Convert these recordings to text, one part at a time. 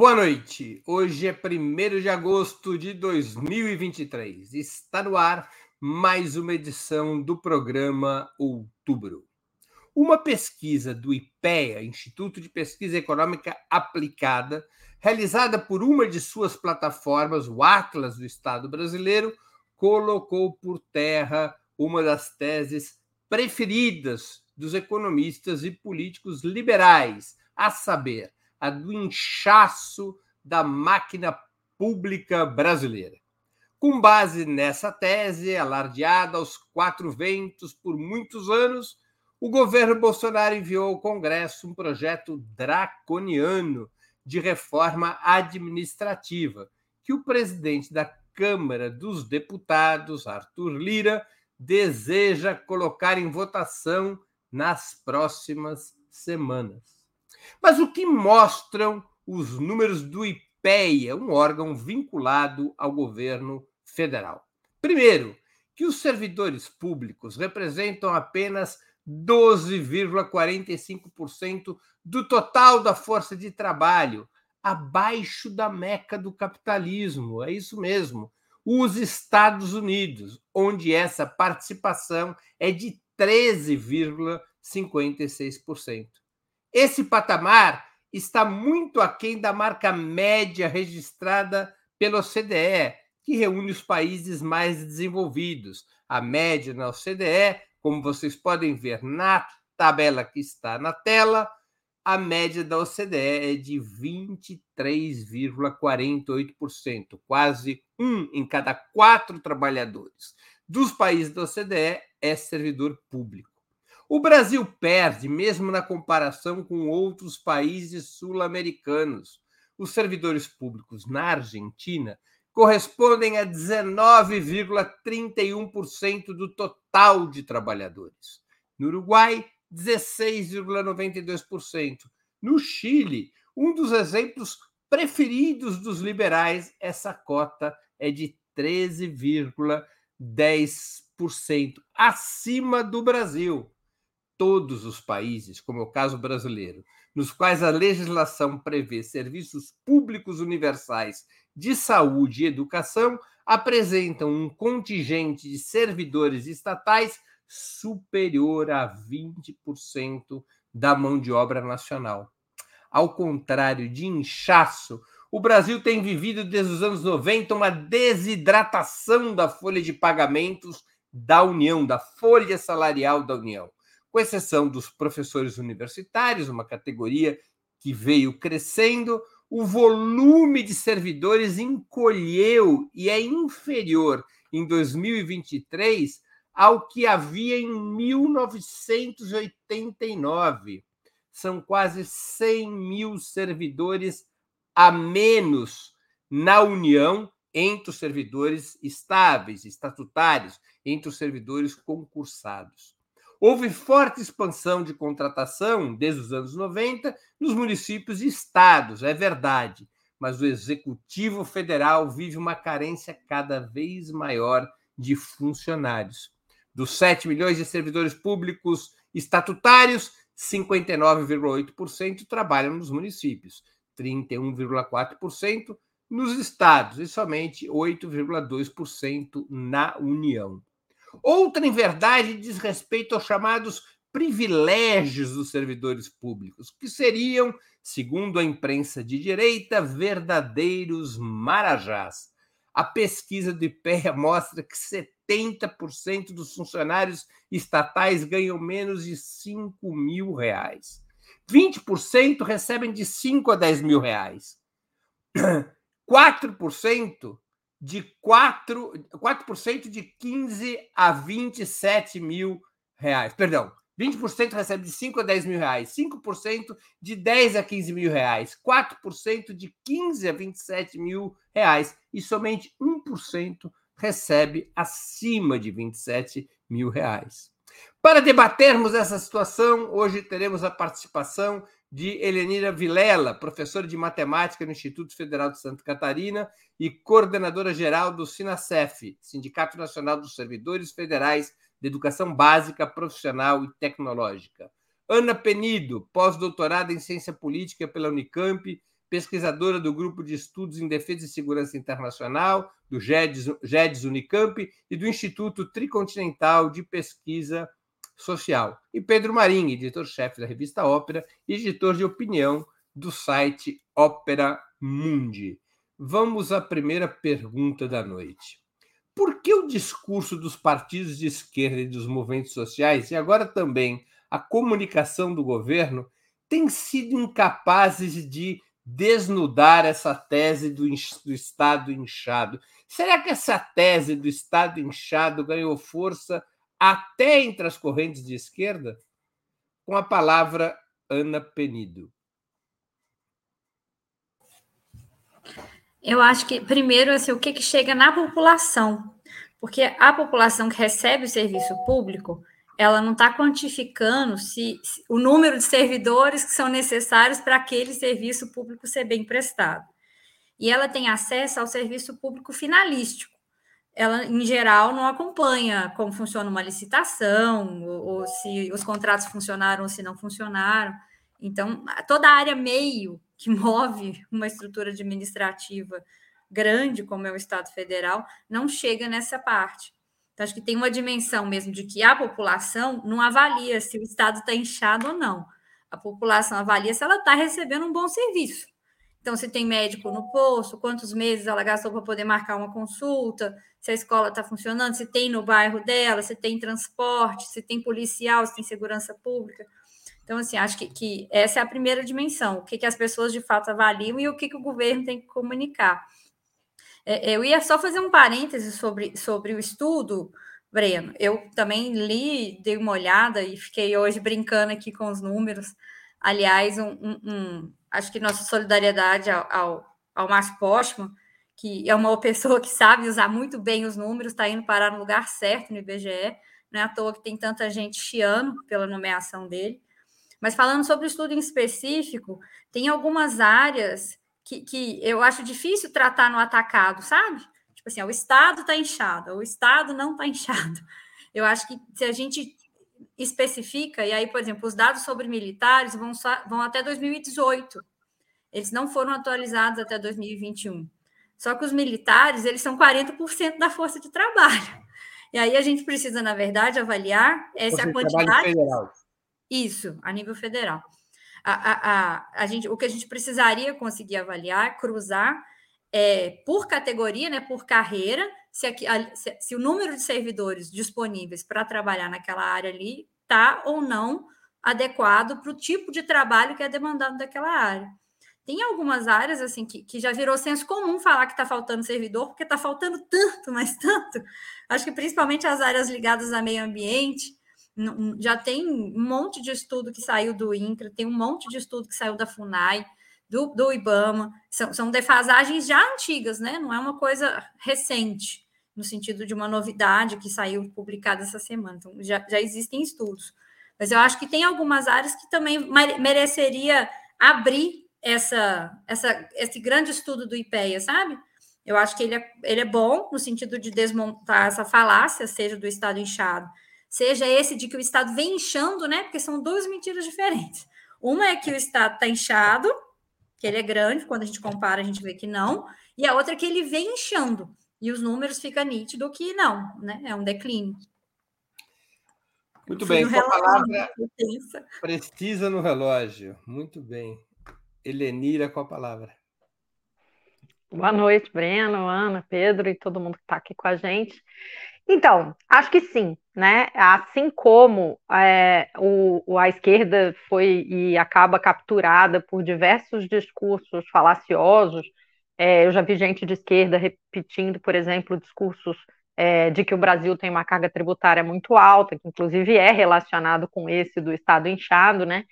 Boa noite. Hoje é 1 de agosto de 2023. Está no ar mais uma edição do programa Outubro. Uma pesquisa do IPEA, Instituto de Pesquisa Econômica Aplicada, realizada por uma de suas plataformas, o Atlas do Estado Brasileiro, colocou por terra uma das teses preferidas dos economistas e políticos liberais, a saber, a do inchaço da máquina pública brasileira. Com base nessa tese, alardeada aos quatro ventos por muitos anos, o governo Bolsonaro enviou ao Congresso um projeto draconiano de reforma administrativa, que o presidente da Câmara dos Deputados, Arthur Lira, deseja colocar em votação nas próximas semanas. Mas o que mostram os números do IPEA, um órgão vinculado ao governo federal? Primeiro, que os servidores públicos representam apenas 12,45% do total da força de trabalho, abaixo da meca do capitalismo. É isso mesmo. Os Estados Unidos, onde essa participação é de 13,56%. Esse patamar está muito aquém da marca média registrada pela OCDE, que reúne os países mais desenvolvidos. A média na OCDE, como vocês podem ver na tabela que está na tela, a média da OCDE é de 23,48%, quase um em cada quatro trabalhadores dos países da OCDE é servidor público. O Brasil perde, mesmo na comparação com outros países sul-americanos. Os servidores públicos na Argentina correspondem a 19,31% do total de trabalhadores. No Uruguai, 16,92%. No Chile, um dos exemplos preferidos dos liberais, essa cota é de 13,10%, acima do Brasil todos os países, como é o caso brasileiro, nos quais a legislação prevê serviços públicos universais de saúde e educação, apresentam um contingente de servidores estatais superior a 20% da mão de obra nacional. Ao contrário de inchaço, o Brasil tem vivido desde os anos 90 uma desidratação da folha de pagamentos da União, da folha salarial da União com exceção dos professores universitários, uma categoria que veio crescendo, o volume de servidores encolheu e é inferior em 2023 ao que havia em 1989. São quase 100 mil servidores a menos na União entre os servidores estáveis, estatutários, entre os servidores concursados. Houve forte expansão de contratação desde os anos 90 nos municípios e estados, é verdade, mas o executivo federal vive uma carência cada vez maior de funcionários. Dos 7 milhões de servidores públicos estatutários, 59,8% trabalham nos municípios, 31,4% nos estados e somente 8,2% na União. Outra, em verdade, diz respeito aos chamados privilégios dos servidores públicos, que seriam, segundo a imprensa de direita, verdadeiros marajás. A pesquisa do IPEA mostra que 70% dos funcionários estatais ganham menos de 5 mil reais. 20% recebem de 5 a 10 mil reais. 4% de 4, 4% de 15 a 27 mil reais. Perdão, 20% recebe de 5 a 10 mil reais, 5% de 10 a 15 mil reais, 4% de 15 a 27 mil reais e somente 1% recebe acima de 27 mil reais. Para debatermos essa situação, hoje teremos a participação de Helenira Vilela, professora de matemática no Instituto Federal de Santa Catarina e coordenadora geral do SINACEF, Sindicato Nacional dos Servidores Federais de Educação Básica, Profissional e Tecnológica. Ana Penido, pós-doutorada em Ciência Política pela Unicamp, pesquisadora do Grupo de Estudos em Defesa e Segurança Internacional, do GEDES, GEDES Unicamp e do Instituto Tricontinental de Pesquisa Social. E Pedro Marim, editor-chefe da revista Ópera e editor de opinião do site Ópera Mundi. Vamos à primeira pergunta da noite. Por que o discurso dos partidos de esquerda e dos movimentos sociais, e agora também a comunicação do governo, têm sido incapazes de desnudar essa tese do, do Estado inchado? Será que essa tese do Estado inchado ganhou força até entre as correntes de esquerda? Com a palavra Ana Penido. Eu acho que, primeiro, assim, o que, que chega na população, porque a população que recebe o serviço público, ela não está quantificando se, se, o número de servidores que são necessários para aquele serviço público ser bem prestado. E ela tem acesso ao serviço público finalístico. Ela, em geral, não acompanha como funciona uma licitação, ou, ou se os contratos funcionaram ou se não funcionaram. Então, toda a área meio que move uma estrutura administrativa grande, como é o Estado Federal, não chega nessa parte. Então, acho que tem uma dimensão mesmo de que a população não avalia se o Estado está inchado ou não. A população avalia se ela está recebendo um bom serviço. Então, se tem médico no posto, quantos meses ela gastou para poder marcar uma consulta, se a escola está funcionando, se tem no bairro dela, se tem transporte, se tem policial, se tem segurança pública. Então, assim, acho que, que essa é a primeira dimensão, o que, que as pessoas de fato avaliam e o que, que o governo tem que comunicar. É, eu ia só fazer um parêntese sobre, sobre o estudo, Breno. Eu também li, dei uma olhada e fiquei hoje brincando aqui com os números. Aliás, um, um, um acho que nossa solidariedade ao, ao, ao Márcio Postman, que é uma pessoa que sabe usar muito bem os números, está indo parar no lugar certo no IBGE. Não é à toa que tem tanta gente chiando pela nomeação dele. Mas falando sobre o estudo em específico, tem algumas áreas que, que eu acho difícil tratar no atacado, sabe? Tipo assim, o Estado está inchado, o Estado não está inchado. Eu acho que se a gente especifica, e aí, por exemplo, os dados sobre militares vão, só, vão até 2018. Eles não foram atualizados até 2021. Só que os militares, eles são 40% da força de trabalho. E aí a gente precisa, na verdade, avaliar essa quantidade. Isso, a nível federal. A, a, a, a gente, o que a gente precisaria conseguir avaliar, cruzar é, por categoria, né, por carreira, se, aqui, se, se o número de servidores disponíveis para trabalhar naquela área ali está ou não adequado para o tipo de trabalho que é demandado daquela área. Tem algumas áreas assim que, que já virou senso comum falar que está faltando servidor, porque está faltando tanto, mas tanto. Acho que principalmente as áreas ligadas a meio ambiente, já tem um monte de estudo que saiu do INCRA, tem um monte de estudo que saiu da FUNAI, do, do IBAMA, são, são defasagens já antigas, né? Não é uma coisa recente, no sentido de uma novidade que saiu publicada essa semana. Então, já, já existem estudos. Mas eu acho que tem algumas áreas que também mereceria abrir essa, essa, esse grande estudo do IPEA, sabe? Eu acho que ele é, ele é bom no sentido de desmontar essa falácia, seja do Estado inchado, seja esse de que o Estado vem inchando, né? Porque são duas mentiras diferentes. Uma é que o Estado está inchado, que ele é grande, quando a gente compara, a gente vê que não, e a outra é que ele vem inchando, e os números ficam nítido que não, né? É um declínio. Muito bem, a palavra precisa no relógio. Muito bem. Helenira com a palavra. Boa noite, Breno, Ana, Pedro e todo mundo que está aqui com a gente. Então, acho que sim, né? Assim como é, o, a esquerda foi e acaba capturada por diversos discursos falaciosos, é, eu já vi gente de esquerda repetindo, por exemplo, discursos é, de que o Brasil tem uma carga tributária muito alta, que inclusive é relacionado com esse do Estado inchado, né?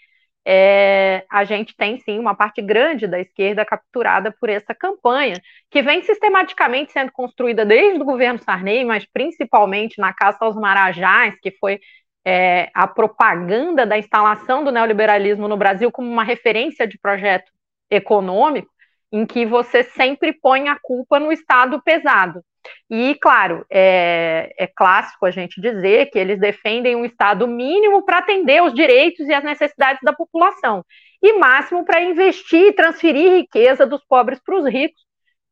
É, a gente tem sim uma parte grande da esquerda capturada por essa campanha, que vem sistematicamente sendo construída desde o governo Sarney, mas principalmente na Caça aos Marajás, que foi é, a propaganda da instalação do neoliberalismo no Brasil como uma referência de projeto econômico, em que você sempre põe a culpa no Estado pesado. E, claro, é, é, clássico a gente dizer que eles defendem um Estado mínimo para atender os direitos e as necessidades da população. e máximo para investir e transferir riqueza dos pobres para os ricos,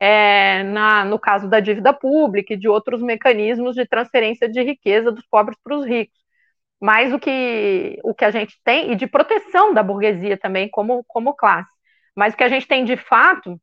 é, na, no caso da dívida pública e de outros mecanismos de transferência de riqueza dos pobres para os ricos. Mas o que, o que a gente tem, e de proteção da burguesia também como, como classe. Mas o que a gente tem de fato,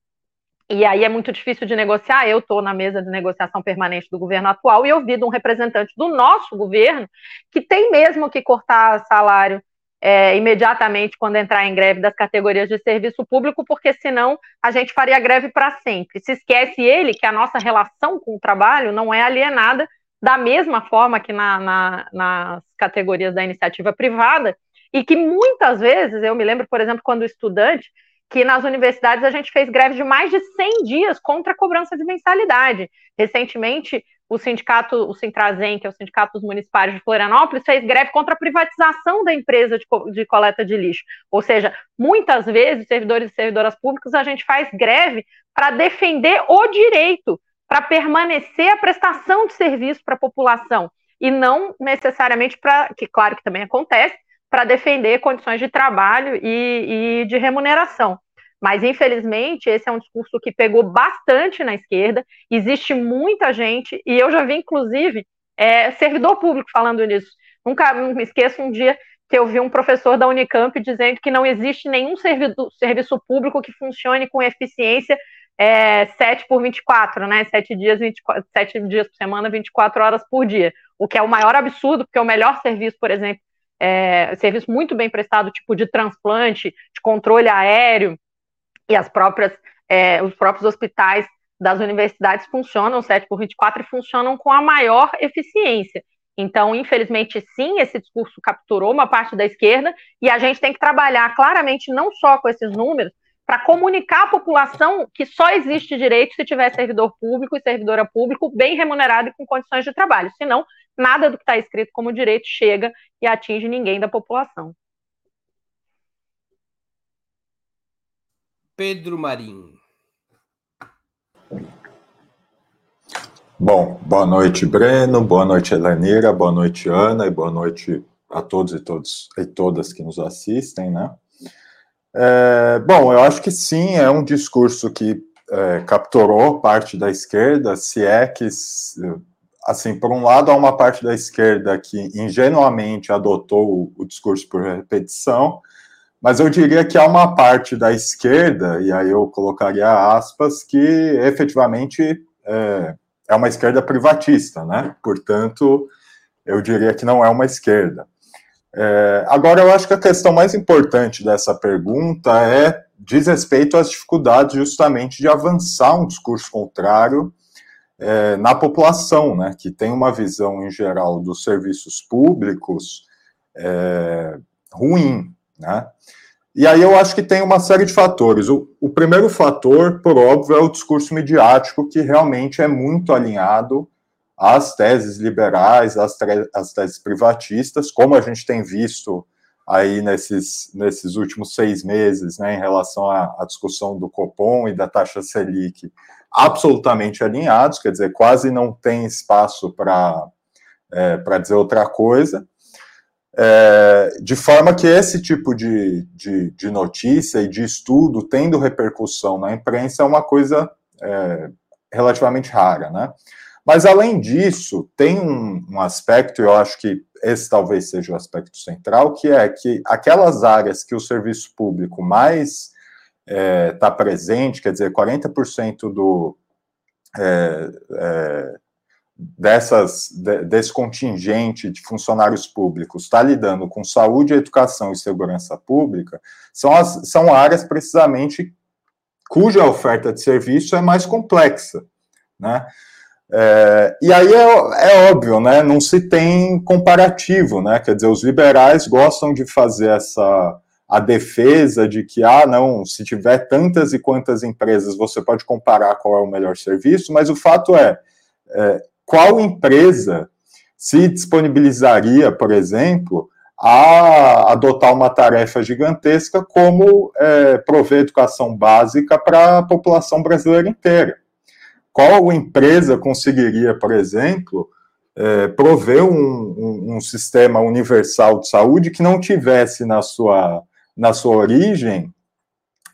e aí é muito difícil de negociar, eu estou na mesa de negociação permanente do governo atual e eu vi de um representante do nosso governo que tem mesmo que cortar salário é, imediatamente quando entrar em greve das categorias de serviço público, porque senão a gente faria greve para sempre. Se esquece ele que a nossa relação com o trabalho não é alienada da mesma forma que na, na, nas categorias da iniciativa privada, e que muitas vezes, eu me lembro, por exemplo, quando estudante, que nas universidades a gente fez greve de mais de 100 dias contra a cobrança de mensalidade. Recentemente, o sindicato, o Sintrazem, que é o Sindicato dos Municipais de Florianópolis, fez greve contra a privatização da empresa de, de coleta de lixo. Ou seja, muitas vezes, servidores e servidoras públicas, a gente faz greve para defender o direito, para permanecer a prestação de serviço para a população, e não necessariamente para, que claro que também acontece, para defender condições de trabalho e, e de remuneração. Mas, infelizmente, esse é um discurso que pegou bastante na esquerda. Existe muita gente, e eu já vi, inclusive, é, servidor público falando nisso. Nunca me esqueço um dia que eu vi um professor da Unicamp dizendo que não existe nenhum servido, serviço público que funcione com eficiência é, 7 por 24, né? 7 dias, 24, 7 dias por semana, 24 horas por dia. O que é o maior absurdo, porque o melhor serviço, por exemplo, é serviço muito bem prestado, tipo de transplante, de controle aéreo, e as próprias, é, os próprios hospitais das universidades funcionam 7 por 24 e funcionam com a maior eficiência. Então, infelizmente, sim, esse discurso capturou uma parte da esquerda e a gente tem que trabalhar claramente não só com esses números, para comunicar à população que só existe direito se tiver servidor público e servidora público bem remunerado e com condições de trabalho. Senão, nada do que está escrito como direito chega e atinge ninguém da população. Pedro Marinho. Bom, boa noite, Breno, boa noite, Elenira, boa noite, Ana, e boa noite a todos e todos e todas que nos assistem, né? É, bom, eu acho que sim, é um discurso que é, capturou parte da esquerda, se é que, assim, por um lado, há uma parte da esquerda que ingenuamente adotou o, o discurso por repetição, mas eu diria que há uma parte da esquerda, e aí eu colocaria aspas, que efetivamente é, é uma esquerda privatista, né? Portanto, eu diria que não é uma esquerda. É, agora, eu acho que a questão mais importante dessa pergunta é diz respeito às dificuldades justamente de avançar um discurso contrário é, na população, né, que tem uma visão em geral dos serviços públicos é, ruim, né? E aí eu acho que tem uma série de fatores. O, o primeiro fator, por óbvio, é o discurso midiático, que realmente é muito alinhado às teses liberais, às, às teses privatistas, como a gente tem visto aí nesses, nesses últimos seis meses, né, em relação à, à discussão do Copom e da taxa Selic, absolutamente alinhados, quer dizer, quase não tem espaço para é, dizer outra coisa. É, de forma que esse tipo de, de, de, notícia e de estudo tendo repercussão na imprensa é uma coisa é, relativamente rara, né? Mas, além disso, tem um, um, aspecto, eu acho que esse talvez seja o aspecto central, que é que aquelas áreas que o serviço público mais está é, tá presente, quer dizer, 40% do, é, é, dessas, desse contingente de funcionários públicos está lidando com saúde, educação e segurança pública, são, as, são áreas precisamente cuja oferta de serviço é mais complexa, né? É, e aí é, é, óbvio, né? Não se tem comparativo, né? Quer dizer, os liberais gostam de fazer essa a defesa de que, ah, não, se tiver tantas e quantas empresas, você pode comparar qual é o melhor serviço, mas o fato é, é qual empresa se disponibilizaria, por exemplo, a adotar uma tarefa gigantesca como é, prover educação básica para a população brasileira inteira. Qual empresa conseguiria, por exemplo, é, prover um, um, um, sistema universal de saúde que não tivesse na sua na sua origem,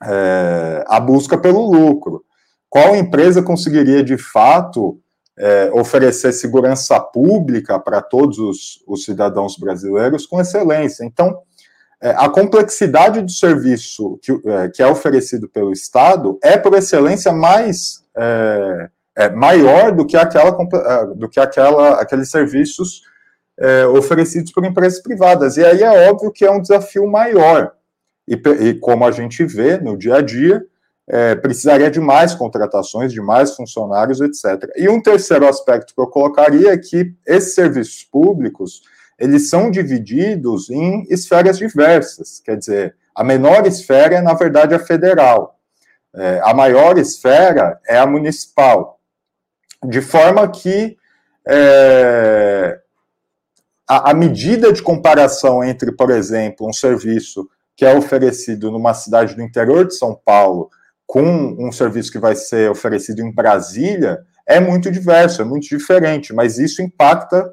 é, a busca pelo lucro. Qual empresa conseguiria, de fato, é, oferecer segurança pública para todos os, os, cidadãos brasileiros com excelência? Então, é, a complexidade do serviço que, é, que, é oferecido pelo Estado é, por excelência, mais é, é, maior do que, aquela, do que aquela, aqueles serviços oferecidos por empresas privadas. E aí é óbvio que é um desafio maior e, e como a gente vê no dia a dia, é, precisaria de mais contratações, de mais funcionários, etc. E um terceiro aspecto que eu colocaria é que esses serviços públicos, eles são divididos em esferas diversas, quer dizer, a menor esfera é, na verdade, a federal, é, a maior esfera é a municipal, de forma que é, a, a medida de comparação entre, por exemplo, um serviço que é oferecido numa cidade do interior de São Paulo com um serviço que vai ser oferecido em Brasília é muito diverso, é muito diferente, mas isso impacta,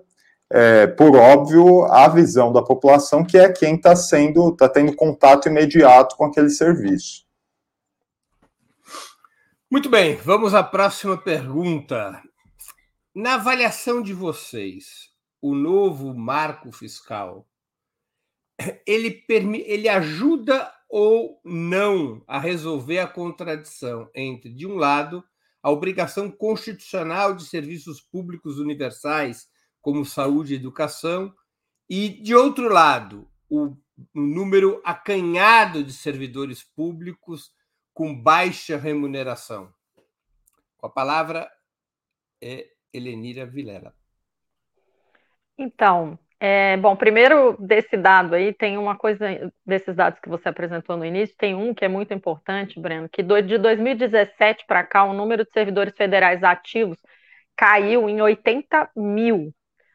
é, por óbvio, a visão da população, que é quem está sendo, está tendo contato imediato com aquele serviço. Muito bem, vamos à próxima pergunta. Na avaliação de vocês, o novo marco fiscal ele, ele ajuda ou não a resolver a contradição entre, de um lado, a obrigação constitucional de serviços públicos universais, como saúde e educação, e, de outro lado, o número acanhado de servidores públicos com baixa remuneração. Com a palavra é Helenira Vilela. Então, é, bom, primeiro desse dado aí, tem uma coisa, desses dados que você apresentou no início, tem um que é muito importante, Breno, que de 2017 para cá, o número de servidores federais ativos caiu em 80 mil.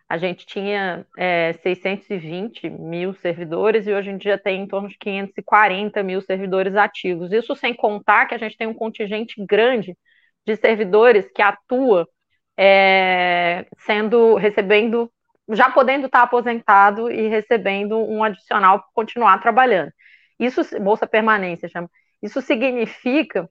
A gente tinha é, 620 mil servidores e hoje em dia tem em torno de 540 mil servidores ativos. Isso sem contar que a gente tem um contingente grande de servidores que atua é, sendo recebendo já podendo estar aposentado e recebendo um adicional para continuar trabalhando. Isso, bolsa permanência chama. Isso significa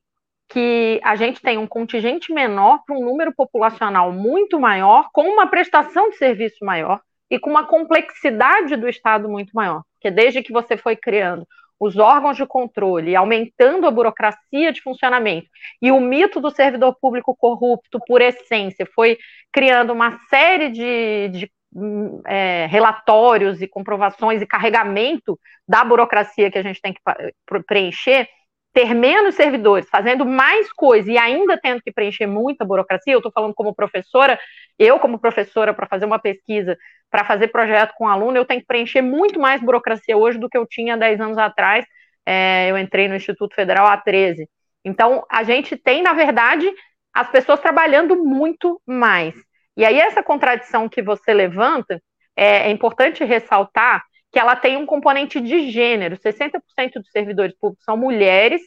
que a gente tem um contingente menor para um número populacional muito maior, com uma prestação de serviço maior e com uma complexidade do Estado muito maior. Porque desde que você foi criando os órgãos de controle, aumentando a burocracia de funcionamento, e o mito do servidor público corrupto, por essência, foi criando uma série de, de é, relatórios e comprovações e carregamento da burocracia que a gente tem que preencher, ter menos servidores, fazendo mais coisa e ainda tendo que preencher muita burocracia, eu estou falando como professora, eu como professora para fazer uma pesquisa, para fazer projeto com aluno, eu tenho que preencher muito mais burocracia hoje do que eu tinha 10 anos atrás, é, eu entrei no Instituto Federal há 13. Então, a gente tem, na verdade, as pessoas trabalhando muito mais. E aí, essa contradição que você levanta, é, é importante ressaltar que ela tem um componente de gênero. 60% dos servidores públicos são mulheres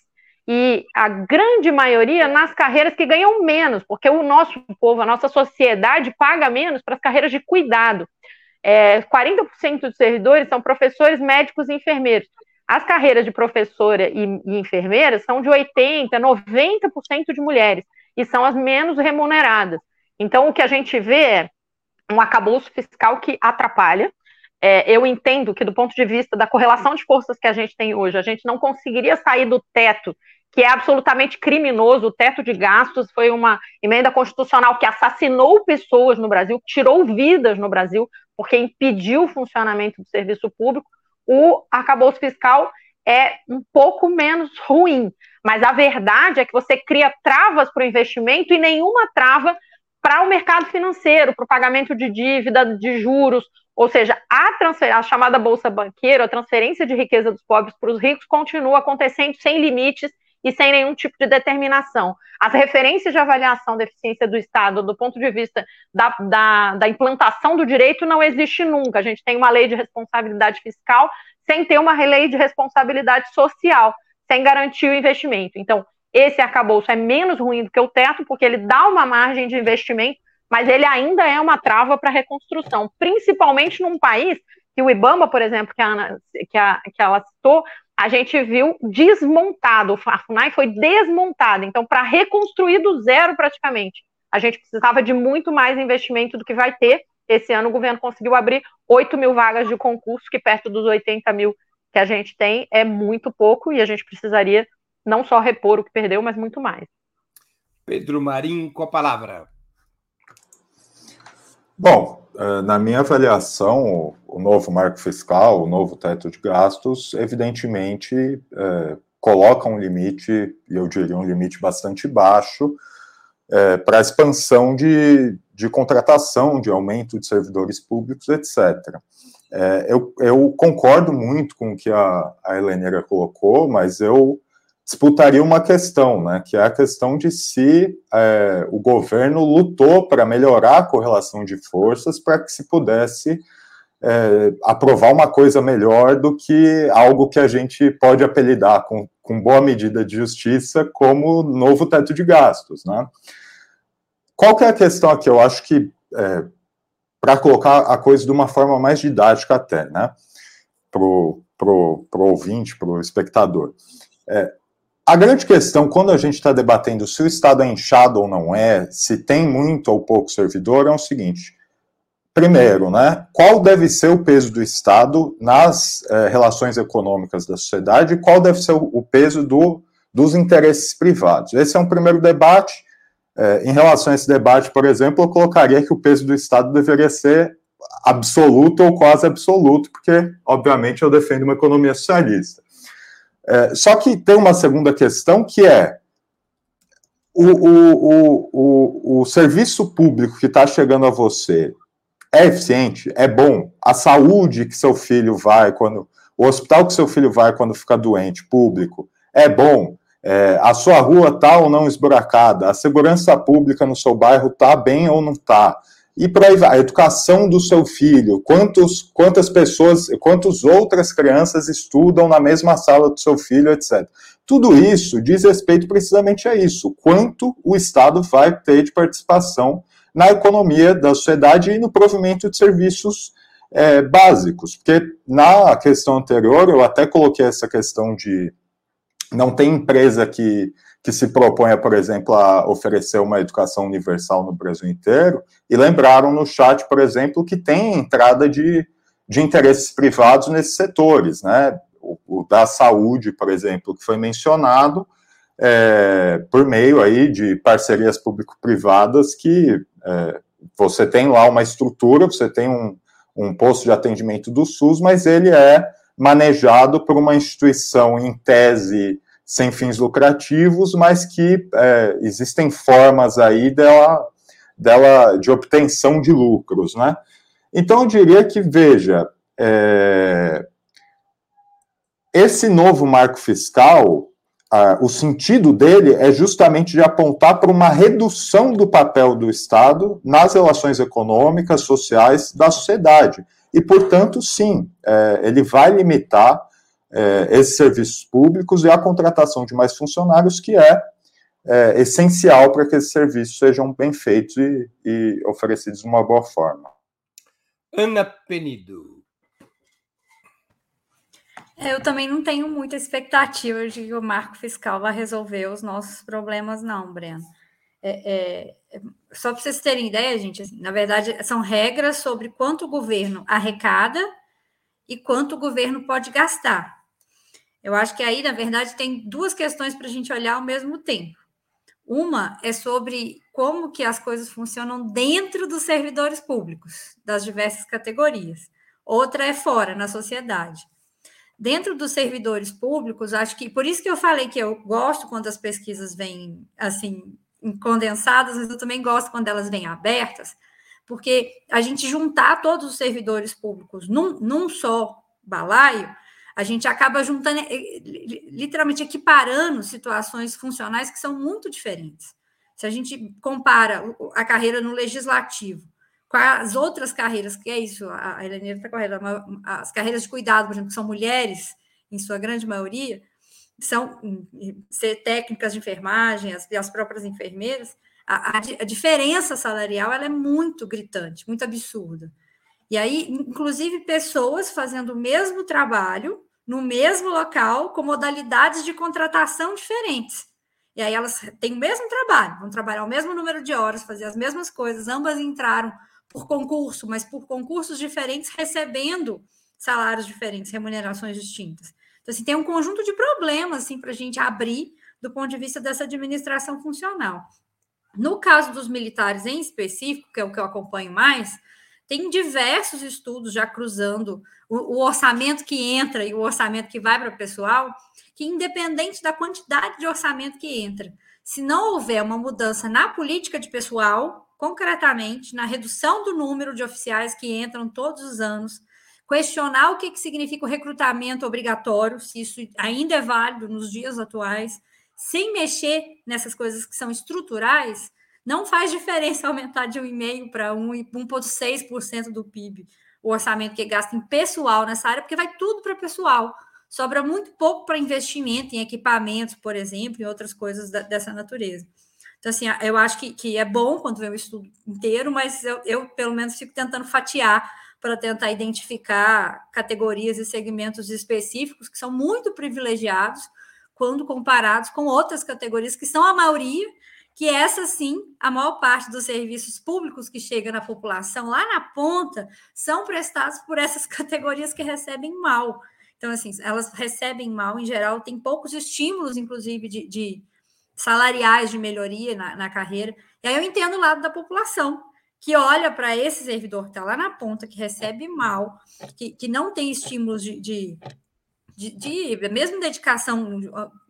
e a grande maioria nas carreiras que ganham menos, porque o nosso povo, a nossa sociedade paga menos para as carreiras de cuidado. É, 40% dos servidores são professores, médicos e enfermeiros. As carreiras de professora e, e enfermeira são de 80%, 90% de mulheres e são as menos remuneradas. Então, o que a gente vê é um acabouço fiscal que atrapalha. É, eu entendo que, do ponto de vista da correlação de forças que a gente tem hoje, a gente não conseguiria sair do teto, que é absolutamente criminoso. O teto de gastos foi uma emenda constitucional que assassinou pessoas no Brasil, tirou vidas no Brasil, porque impediu o funcionamento do serviço público. O arcabouço fiscal é um pouco menos ruim, mas a verdade é que você cria travas para o investimento e nenhuma trava para o mercado financeiro, para o pagamento de dívida, de juros, ou seja, a, transfer... a chamada bolsa banqueira, a transferência de riqueza dos pobres para os ricos continua acontecendo sem limites e sem nenhum tipo de determinação. As referências de avaliação da eficiência do Estado, do ponto de vista da, da, da implantação do direito, não existe nunca. A gente tem uma lei de responsabilidade fiscal sem ter uma lei de responsabilidade social, sem garantir o investimento. Então, esse arcabouço é menos ruim do que o teto, porque ele dá uma margem de investimento, mas ele ainda é uma trava para reconstrução, principalmente num país que o IBAMA, por exemplo, que a, Ana, que, a, que ela citou, a gente viu desmontado, a FUNAI foi desmontada, então para reconstruir do zero praticamente, a gente precisava de muito mais investimento do que vai ter, esse ano o governo conseguiu abrir 8 mil vagas de concurso, que perto dos 80 mil que a gente tem é muito pouco, e a gente precisaria não só repor o que perdeu, mas muito mais. Pedro Marim, com a palavra. Bom, é, na minha avaliação, o novo marco fiscal, o novo teto de gastos, evidentemente é, coloca um limite, e eu diria um limite bastante baixo, é, para a expansão de, de contratação, de aumento de servidores públicos, etc. É, eu, eu, concordo muito com o que a, a Heleneira colocou, mas eu disputaria uma questão, né, que é a questão de se é, o governo lutou para melhorar a correlação de forças para que se pudesse é, aprovar uma coisa melhor do que algo que a gente pode apelidar com, com boa medida de justiça como novo teto de gastos, né? Qual que é a questão aqui? Eu acho que é, para colocar a coisa de uma forma mais didática até, né, pro, pro, pro ouvinte, pro espectador. É, a grande questão, quando a gente está debatendo se o Estado é inchado ou não é, se tem muito ou pouco servidor, é o seguinte. Primeiro, né, qual deve ser o peso do Estado nas é, relações econômicas da sociedade e qual deve ser o, o peso do, dos interesses privados? Esse é um primeiro debate. É, em relação a esse debate, por exemplo, eu colocaria que o peso do Estado deveria ser absoluto ou quase absoluto, porque, obviamente, eu defendo uma economia socialista. É, só que tem uma segunda questão que é o, o, o, o, serviço público que está chegando a você é eficiente, é bom. A saúde que seu filho vai quando. O hospital que seu filho vai quando fica doente, público, é bom. É, a sua rua está ou não esburacada, a segurança pública no seu bairro está bem ou não está e por aí vai, a educação do seu filho, quantos, quantas pessoas, quantas outras crianças estudam na mesma sala do seu filho, etc. Tudo isso diz respeito precisamente a isso, quanto o Estado vai ter de participação na economia da sociedade e no provimento de serviços é, básicos, porque na questão anterior eu até coloquei essa questão de não tem empresa que que se proponha, por exemplo, a oferecer uma educação universal no Brasil inteiro, e lembraram no chat, por exemplo, que tem entrada de, de interesses privados nesses setores, né? O, o da saúde, por exemplo, que foi mencionado, é, por meio aí de parcerias público-privadas que é, você tem lá uma estrutura, você tem um, um posto de atendimento do SUS, mas ele é manejado por uma instituição em tese sem fins lucrativos, mas que é, existem formas aí dela, dela de obtenção de lucros, né? Então eu diria que veja é, esse novo marco fiscal, o sentido dele é justamente de apontar para uma redução do papel do Estado nas relações econômicas, sociais da sociedade. E, portanto, sim, é, ele vai limitar é, esses serviços públicos e a contratação de mais funcionários, que é, é essencial para que esses serviços sejam bem feitos e, e oferecidos de uma boa forma. Ana Penido. Eu também não tenho muita expectativa de que o marco fiscal vai resolver os nossos problemas, não, Breno. É, é, só para vocês terem ideia, gente, assim, na verdade, são regras sobre quanto o governo arrecada e quanto o governo pode gastar. Eu acho que aí, na verdade, tem duas questões para a gente olhar ao mesmo tempo. Uma é sobre como que as coisas funcionam dentro dos servidores públicos, das diversas categorias. Outra é fora, na sociedade. Dentro dos servidores públicos, acho que por isso que eu falei que eu gosto quando as pesquisas vêm assim condensadas, mas eu também gosto quando elas vêm abertas, porque a gente juntar todos os servidores públicos num, num só balaio a gente acaba juntando, eh, literalmente equiparando situações funcionais que são muito diferentes. Se a gente compara a carreira no legislativo com as outras carreiras, que é isso, a Helena está correta, as carreiras de cuidado, por exemplo, que são mulheres, em sua grande maioria, são hum, ser técnicas de enfermagem, as, as próprias enfermeiras, a, a, a diferença salarial ela é muito gritante, muito absurda. E aí, inclusive, pessoas fazendo o mesmo trabalho, no mesmo local, com modalidades de contratação diferentes. E aí elas têm o mesmo trabalho, vão trabalhar o mesmo número de horas, fazer as mesmas coisas, ambas entraram por concurso, mas por concursos diferentes, recebendo salários diferentes, remunerações distintas. Então, assim, tem um conjunto de problemas assim, para a gente abrir do ponto de vista dessa administração funcional. No caso dos militares em específico, que é o que eu acompanho mais, tem diversos estudos já cruzando o, o orçamento que entra e o orçamento que vai para o pessoal, que independente da quantidade de orçamento que entra, se não houver uma mudança na política de pessoal, concretamente na redução do número de oficiais que entram todos os anos, questionar o que, que significa o recrutamento obrigatório, se isso ainda é válido nos dias atuais, sem mexer nessas coisas que são estruturais, não faz diferença aumentar de 1,5% para 1,6% do PIB o orçamento que gasta em pessoal nessa área, porque vai tudo para pessoal. Sobra muito pouco para investimento em equipamentos, por exemplo, e outras coisas da, dessa natureza. Então, assim, eu acho que, que é bom quando vem o estudo inteiro, mas eu, eu, pelo menos, fico tentando fatiar para tentar identificar categorias e segmentos específicos que são muito privilegiados quando comparados com outras categorias que são a maioria, que essa sim, a maior parte dos serviços públicos que chegam na população lá na ponta são prestados por essas categorias que recebem mal. Então, assim, elas recebem mal, em geral, tem poucos estímulos, inclusive, de, de salariais de melhoria na, na carreira. E aí eu entendo o lado da população, que olha para esse servidor que está lá na ponta, que recebe mal, que, que não tem estímulos de, de, de, de, mesmo dedicação,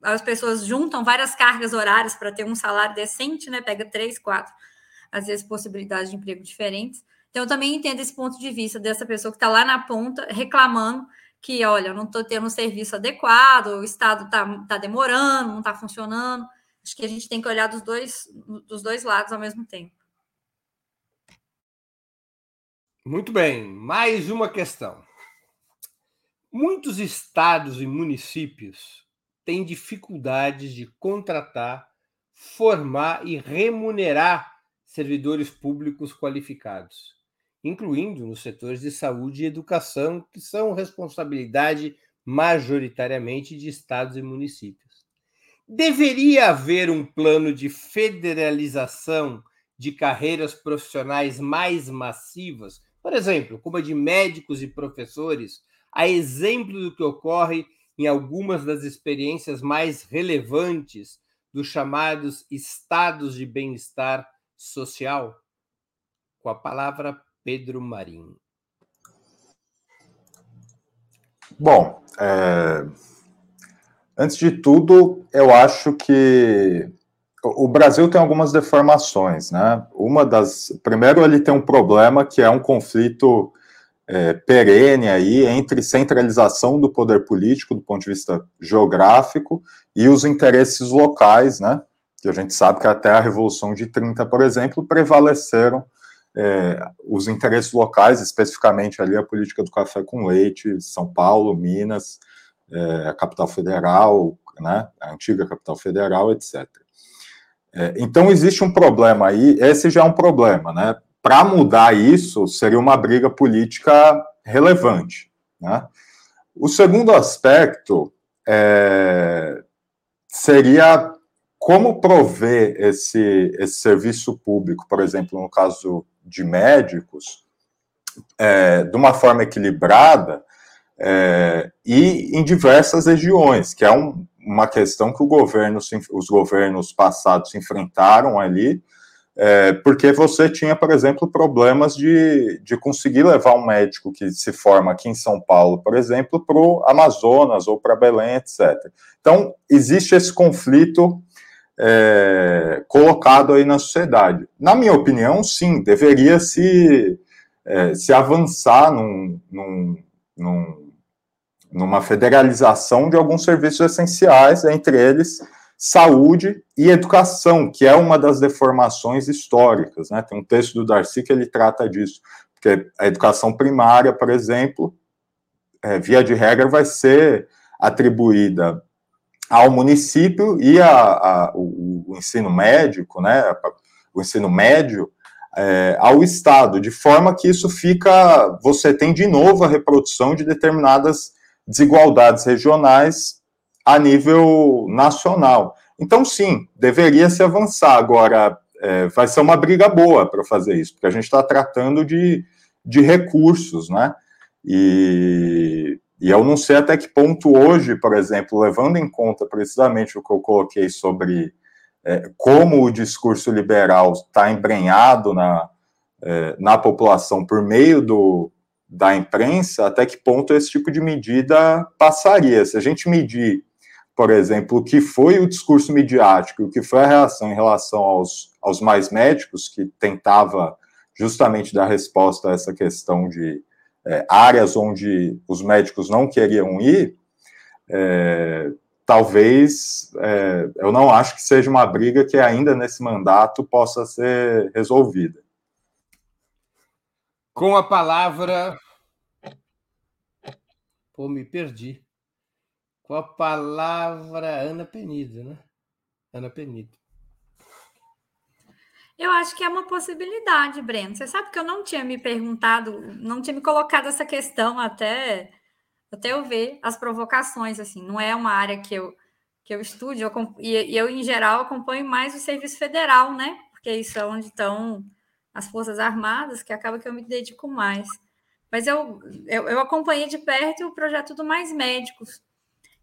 as pessoas juntam várias cargas horárias para ter um salário decente, né? Pega três, quatro, às vezes possibilidades de emprego diferentes. Então, eu também entendo esse ponto de vista dessa pessoa que está lá na ponta reclamando que, olha, não estou tendo um serviço adequado, o Estado está tá demorando, não está funcionando. Acho que a gente tem que olhar dos dois, dos dois lados ao mesmo tempo. Muito bem, mais uma questão. Muitos estados e municípios têm dificuldades de contratar, formar e remunerar servidores públicos qualificados, incluindo nos setores de saúde e educação, que são responsabilidade majoritariamente de estados e municípios. Deveria haver um plano de federalização de carreiras profissionais mais massivas por exemplo, como a de médicos e professores, a exemplo do que ocorre em algumas das experiências mais relevantes dos chamados estados de bem-estar social? Com a palavra Pedro Marinho. Bom, é... antes de tudo, eu acho que o Brasil tem algumas deformações, né? Uma das. Primeiro, ele tem um problema que é um conflito é, perene aí entre centralização do poder político, do ponto de vista geográfico, e os interesses locais, né? Que a gente sabe que até a Revolução de 30, por exemplo, prevaleceram é, os interesses locais, especificamente ali a política do café com leite, São Paulo, Minas, é, a capital federal, né? A antiga capital federal, etc. É, então, existe um problema aí, esse já é um problema, né? Para mudar isso, seria uma briga política relevante. Né? O segundo aspecto é, seria como prover esse, esse serviço público, por exemplo, no caso de médicos, é, de uma forma equilibrada é, e em diversas regiões, que é um, uma questão que governo, os governos passados se enfrentaram ali, é, porque você tinha, por exemplo, problemas de, de conseguir levar um médico que se forma aqui em São Paulo, por exemplo, para o Amazonas ou para Belém, etc. Então, existe esse conflito é, colocado aí na sociedade. Na minha opinião, sim, deveria se, é, se avançar num, num, num numa federalização de alguns serviços essenciais, entre eles saúde e educação, que é uma das deformações históricas. Né? Tem um texto do Darcy que ele trata disso, porque a educação primária, por exemplo, é, via de regra, vai ser atribuída ao município e a, a o, o, ensino médico, né, o ensino médio, é, ao Estado, de forma que isso fica, você tem de novo a reprodução de determinadas desigualdades regionais a nível nacional. Então, sim, deveria se avançar. Agora, é, vai ser uma briga boa para fazer isso, porque a gente está tratando de, de recursos, né? E, e eu não sei até que ponto hoje, por exemplo, levando em conta precisamente o que eu coloquei sobre é, como o discurso liberal está embrenhado na, é, na população por meio do, da imprensa, até que ponto esse tipo de medida passaria. Se a gente medir, por exemplo, o que foi o discurso midiático, o que foi a reação em relação aos, aos mais médicos, que tentava justamente dar resposta a essa questão de é, áreas onde os médicos não queriam ir, é, talvez é, eu não acho que seja uma briga que ainda nesse mandato possa ser resolvida. Com a palavra. Pô, me perdi. Com a palavra Ana Penido, né? Ana Penido. Eu acho que é uma possibilidade, Breno. Você sabe que eu não tinha me perguntado, não tinha me colocado essa questão até até eu ver as provocações, assim, não é uma área que eu, que eu estudo, e eu, em geral, acompanho mais o serviço federal, né? Porque isso é onde estão as Forças Armadas, que acaba que eu me dedico mais. Mas eu, eu, eu acompanhei de perto o projeto do Mais Médicos,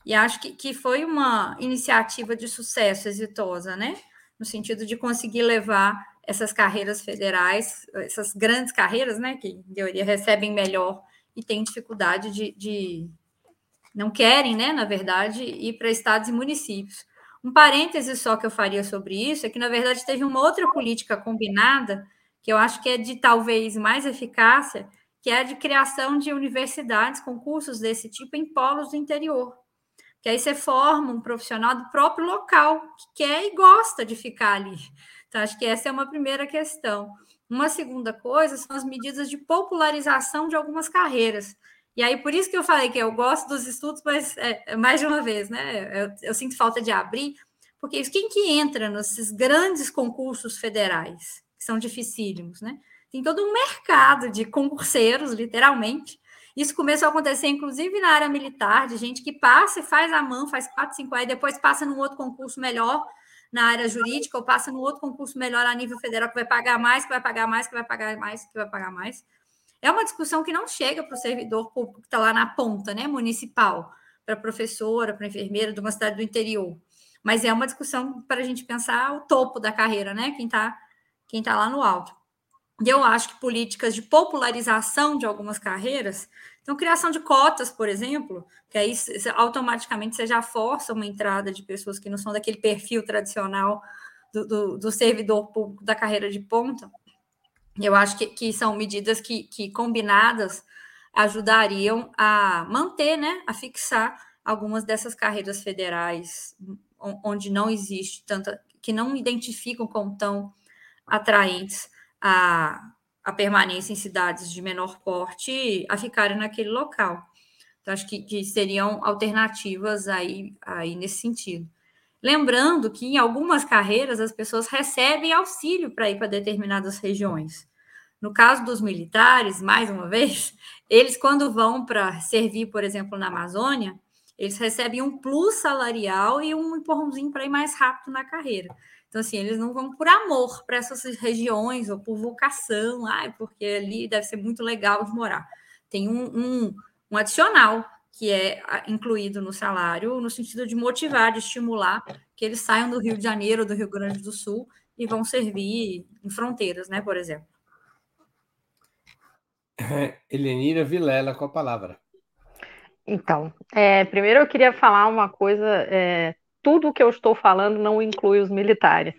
e acho que, que foi uma iniciativa de sucesso exitosa, né? No sentido de conseguir levar essas carreiras federais, essas grandes carreiras, né? Que, em teoria, recebem melhor e têm dificuldade de, de não querem, né, na verdade, ir para estados e municípios. Um parêntese só que eu faria sobre isso é que, na verdade, teve uma outra política combinada, que eu acho que é de talvez mais eficácia, que é a de criação de universidades com cursos desse tipo em polos do interior. Que aí você forma um profissional do próprio local, que quer e gosta de ficar ali. Então, acho que essa é uma primeira questão. Uma segunda coisa são as medidas de popularização de algumas carreiras. E aí, por isso que eu falei que eu gosto dos estudos, mas é, é mais de uma vez, né? Eu, eu, sinto falta de abrir, porque quem que entra nesses grandes concursos federais, que são dificílimos, né? Tem todo um mercado de concurseiros, literalmente. Isso começou a acontecer, inclusive, na área militar, de gente que passa e faz a mão, faz quatro, cinco, aí depois passa num outro concurso melhor, na área jurídica ou passa no outro concurso melhor a nível federal que vai pagar mais, que vai pagar mais, que vai pagar mais, que vai pagar mais. É uma discussão que não chega para o servidor público que está lá na ponta, né, municipal, para professora, para enfermeira de uma cidade do interior. Mas é uma discussão para a gente pensar o topo da carreira, né? Quem está quem tá lá no alto. E eu acho que políticas de popularização de algumas carreiras então, criação de cotas, por exemplo, que aí automaticamente você já força uma entrada de pessoas que não são daquele perfil tradicional do, do, do servidor público da carreira de ponta. Eu acho que, que são medidas que, que combinadas ajudariam a manter, né, a fixar algumas dessas carreiras federais onde não existe tanta, que não identificam como tão atraentes a, a permanência em cidades de menor porte a ficarem naquele local. Então, acho que, que seriam alternativas aí, aí nesse sentido. Lembrando que em algumas carreiras as pessoas recebem auxílio para ir para determinadas regiões. No caso dos militares, mais uma vez, eles, quando vão para servir, por exemplo, na Amazônia, eles recebem um plus salarial e um empurrãozinho para ir mais rápido na carreira. Então, assim, eles não vão por amor para essas regiões ou por vocação, ai, porque ali deve ser muito legal de morar. Tem um, um, um adicional que é incluído no salário, no sentido de motivar, de estimular que eles saiam do Rio de Janeiro, do Rio Grande do Sul e vão servir em fronteiras, né, por exemplo. Elenira Vilela com a palavra. Então, é, primeiro eu queria falar uma coisa é, tudo o que eu estou falando não inclui os militares.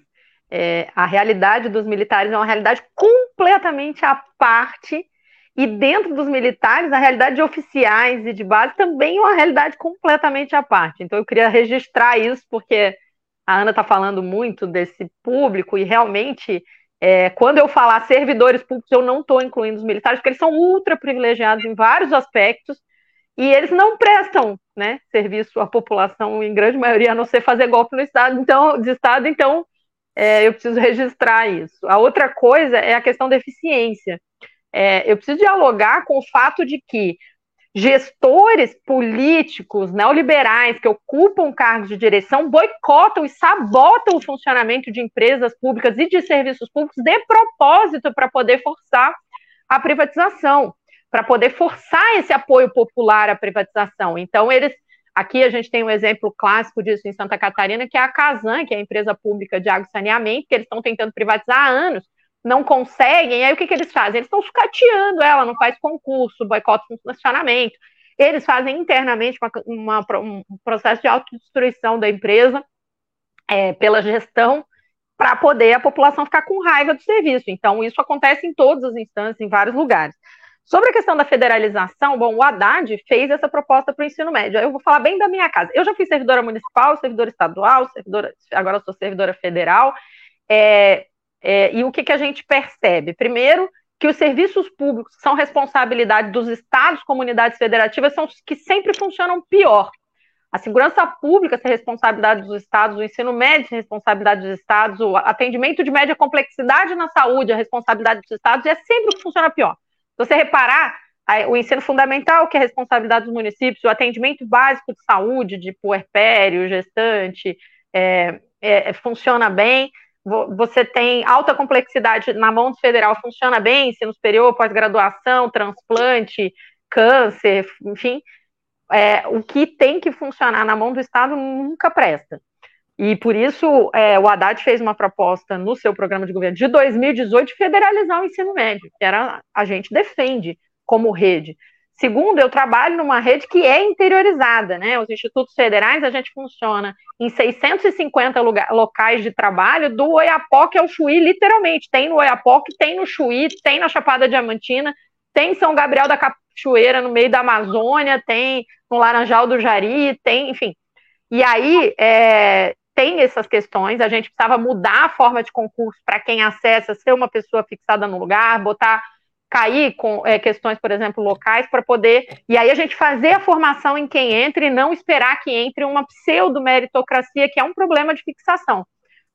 É, a realidade dos militares é uma realidade completamente à parte, e dentro dos militares, a realidade de oficiais e de base também é uma realidade completamente à parte. Então, eu queria registrar isso, porque a Ana está falando muito desse público, e realmente, é, quando eu falar servidores públicos, eu não estou incluindo os militares, porque eles são ultra privilegiados em vários aspectos, e eles não prestam né, serviço à população, em grande maioria, a não ser fazer golpe no Estado, então, de Estado, então é, eu preciso registrar isso. A outra coisa é a questão da eficiência. É, eu preciso dialogar com o fato de que gestores políticos neoliberais que ocupam cargos de direção boicotam e sabotam o funcionamento de empresas públicas e de serviços públicos de propósito para poder forçar a privatização, para poder forçar esse apoio popular à privatização. Então, eles. Aqui a gente tem um exemplo clássico disso em Santa Catarina, que é a Casan, que é a empresa pública de água e saneamento, que eles estão tentando privatizar há anos, não conseguem, aí o que, que eles fazem? Eles estão sucateando ela, não faz concurso, boicota o funcionamento. Eles fazem internamente uma, uma, um processo de autodestruição da empresa é, pela gestão para poder a população ficar com raiva do serviço. Então, isso acontece em todas as instâncias, em vários lugares. Sobre a questão da federalização, bom, o Haddad fez essa proposta para o ensino médio. Eu vou falar bem da minha casa. Eu já fui servidora municipal, servidora estadual, servidora, agora sou servidora federal. É, é, e o que, que a gente percebe? Primeiro, que os serviços públicos que são responsabilidade dos estados, comunidades federativas, são os que sempre funcionam pior. A segurança pública é responsabilidade dos estados, o ensino médio é responsabilidade dos estados, o atendimento de média complexidade na saúde é responsabilidade dos estados, e é sempre o que funciona pior. Se você reparar, o ensino fundamental, que é responsabilidade dos municípios, o atendimento básico de saúde, de puerpério, gestante, é, é, funciona bem, você tem alta complexidade na mão do federal, funciona bem, ensino superior, pós-graduação, transplante, câncer, enfim, é, o que tem que funcionar na mão do Estado nunca presta. E por isso é, o Haddad fez uma proposta no seu programa de governo de 2018 de federalizar o ensino médio, que era a gente defende como rede. Segundo, eu trabalho numa rede que é interiorizada, né? Os institutos federais, a gente funciona em 650 lugar, locais de trabalho, do Oiapoque ao Chuí, literalmente. Tem no Oiapoque, tem no Chuí, tem na Chapada Diamantina, tem em São Gabriel da Cachoeira, no meio da Amazônia, tem no Laranjal do Jari, tem, enfim. E aí, é, tem essas questões, a gente precisava mudar a forma de concurso para quem acessa, ser uma pessoa fixada no lugar, botar cair com é, questões, por exemplo, locais, para poder. E aí a gente fazer a formação em quem entra e não esperar que entre uma pseudo-meritocracia, que é um problema de fixação.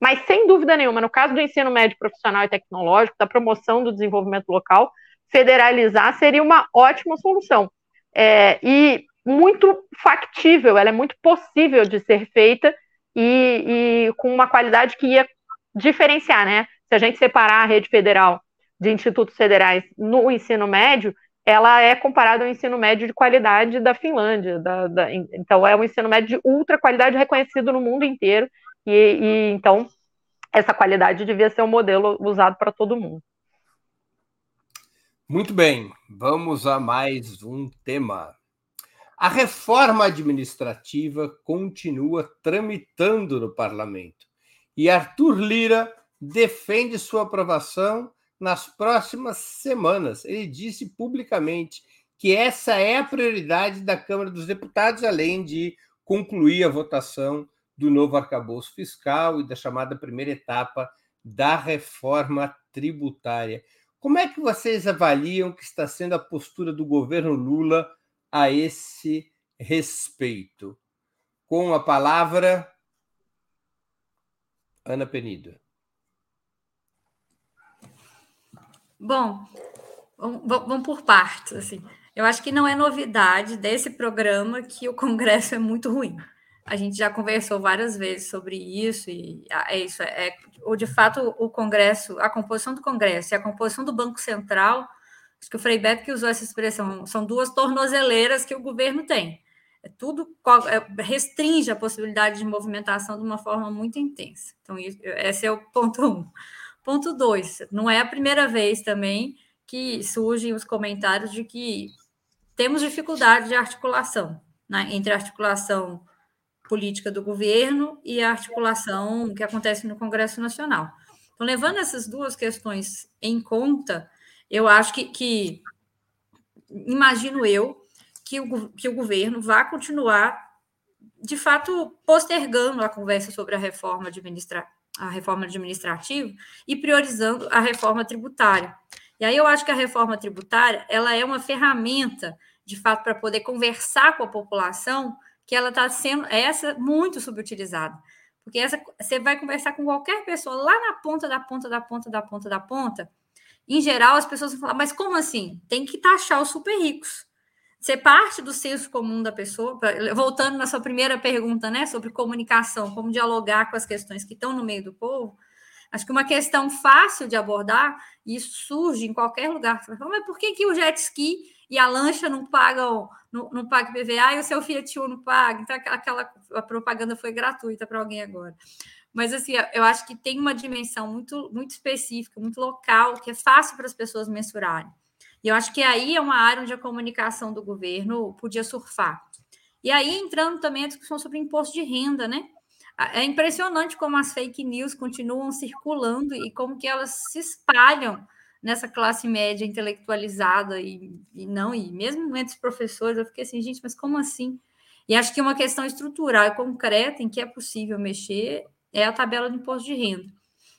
Mas, sem dúvida nenhuma, no caso do ensino médio profissional e tecnológico, da promoção do desenvolvimento local, federalizar seria uma ótima solução. É, e muito factível, ela é muito possível de ser feita e, e com uma qualidade que ia diferenciar, né? Se a gente separar a rede federal de institutos federais no ensino médio, ela é comparada ao ensino médio de qualidade da Finlândia. Da, da, então, é um ensino médio de ultra qualidade reconhecido no mundo inteiro. E, e então, essa qualidade devia ser um modelo usado para todo mundo. Muito bem, vamos a mais um tema. A reforma administrativa continua tramitando no parlamento e Arthur Lira defende sua aprovação nas próximas semanas. Ele disse publicamente que essa é a prioridade da Câmara dos Deputados, além de concluir a votação do novo arcabouço fiscal e da chamada primeira etapa da reforma tributária. Como é que vocês avaliam que está sendo a postura do governo Lula a esse respeito? Com a palavra, Ana Penido. Bom, vamos por partes, assim. Eu acho que não é novidade desse programa que o Congresso é muito ruim. A gente já conversou várias vezes sobre isso e ah, é isso. É, ou de fato o Congresso, a composição do Congresso e a composição do Banco Central, acho que o Frei Beto que usou essa expressão, são duas tornozeleiras que o governo tem. É tudo é, restringe a possibilidade de movimentação de uma forma muito intensa. Então, esse é o ponto um. Ponto dois, não é a primeira vez também que surgem os comentários de que temos dificuldade de articulação né, entre a articulação política do governo e a articulação que acontece no Congresso Nacional. Então, levando essas duas questões em conta, eu acho que, que imagino eu que o, que o governo vai continuar, de fato, postergando a conversa sobre a reforma administrativa a reforma administrativa e priorizando a reforma tributária. E aí eu acho que a reforma tributária ela é uma ferramenta, de fato, para poder conversar com a população, que ela está sendo essa muito subutilizada. Porque essa, você vai conversar com qualquer pessoa lá na ponta da ponta da ponta da ponta da ponta. Em geral, as pessoas vão falar, mas como assim? Tem que taxar os super ricos. Ser parte do senso comum da pessoa, voltando na sua primeira pergunta, né, sobre comunicação, como dialogar com as questões que estão no meio do povo, acho que uma questão fácil de abordar, e isso surge em qualquer lugar. Você mas por que, que o jet ski e a lancha não pagam, não, não pagam PVA e o seu Fiat Uno não paga. Então, aquela a propaganda foi gratuita para alguém agora. Mas, assim, eu acho que tem uma dimensão muito, muito específica, muito local, que é fácil para as pessoas mensurarem. E eu acho que aí é uma área onde a comunicação do governo podia surfar. E aí, entrando também a discussão sobre imposto de renda, né? É impressionante como as fake news continuam circulando e como que elas se espalham nessa classe média intelectualizada e, e não, e mesmo entre os professores, eu fiquei assim, gente, mas como assim? E acho que uma questão estrutural e concreta em que é possível mexer é a tabela do imposto de renda.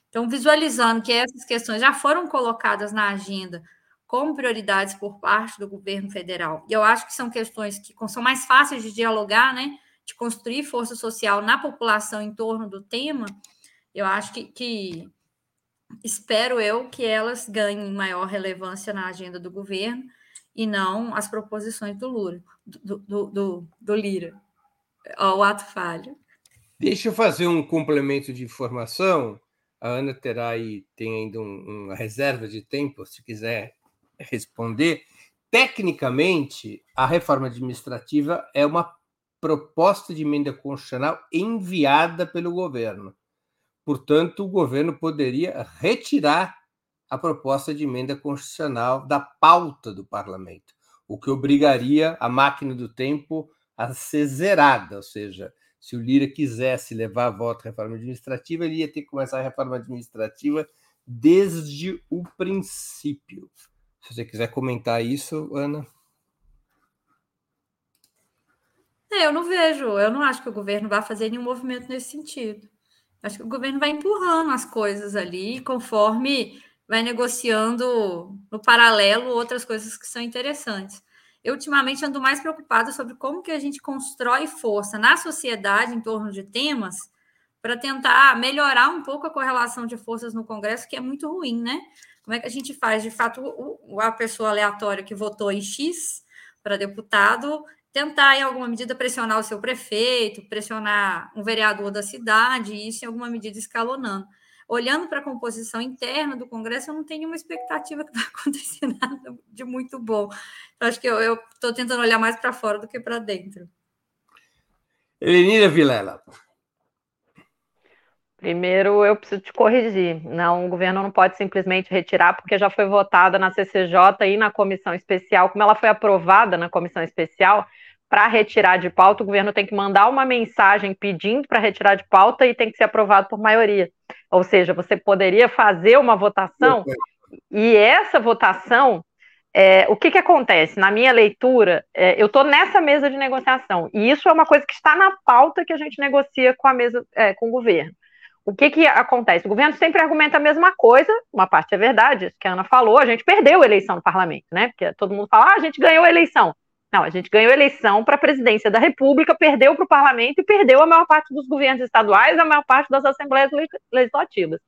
Então, visualizando que essas questões já foram colocadas na agenda como prioridades por parte do governo federal, e eu acho que são questões que são mais fáceis de dialogar, né? De construir força social na população em torno do tema, eu acho que, que espero eu que elas ganhem maior relevância na agenda do governo e não as proposições do Lula, do, do, do, do Lira. o ato falho. Deixa eu fazer um complemento de informação. A Ana terá aí, tem ainda um, uma reserva de tempo, se quiser responder. Tecnicamente, a reforma administrativa é uma proposta de emenda constitucional enviada pelo governo. Portanto, o governo poderia retirar a proposta de emenda constitucional da pauta do parlamento, o que obrigaria a máquina do tempo a ser zerada, ou seja, se o Lira quisesse levar a voto à reforma administrativa, ele ia ter que começar a reforma administrativa desde o princípio. Se você quiser comentar isso, Ana. É, eu não vejo, eu não acho que o governo vá fazer nenhum movimento nesse sentido. Acho que o governo vai empurrando as coisas ali, conforme vai negociando no paralelo outras coisas que são interessantes. Eu ultimamente ando mais preocupada sobre como que a gente constrói força na sociedade em torno de temas para tentar melhorar um pouco a correlação de forças no Congresso, que é muito ruim, né? Como é que a gente faz, de fato, a pessoa aleatória que votou em X para deputado tentar, em alguma medida, pressionar o seu prefeito, pressionar um vereador da cidade, e isso em alguma medida escalonando. Olhando para a composição interna do Congresso, eu não tenho uma expectativa que vai acontecer nada de muito bom. Eu acho que eu estou tentando olhar mais para fora do que para dentro. Elenira Vilela. Primeiro, eu preciso te corrigir. Não, o governo não pode simplesmente retirar, porque já foi votada na CCJ e na comissão especial. Como ela foi aprovada na comissão especial, para retirar de pauta, o governo tem que mandar uma mensagem pedindo para retirar de pauta e tem que ser aprovado por maioria. Ou seja, você poderia fazer uma votação e essa votação, é, o que, que acontece? Na minha leitura, é, eu estou nessa mesa de negociação e isso é uma coisa que está na pauta que a gente negocia com a mesa, é, com o governo. O que, que acontece? O governo sempre argumenta a mesma coisa, uma parte é verdade, isso que a Ana falou, a gente perdeu a eleição no parlamento, né? Porque todo mundo fala, ah, a gente ganhou a eleição. Não, a gente ganhou eleição para a presidência da República, perdeu para o parlamento e perdeu a maior parte dos governos estaduais, a maior parte das assembleias legislativas.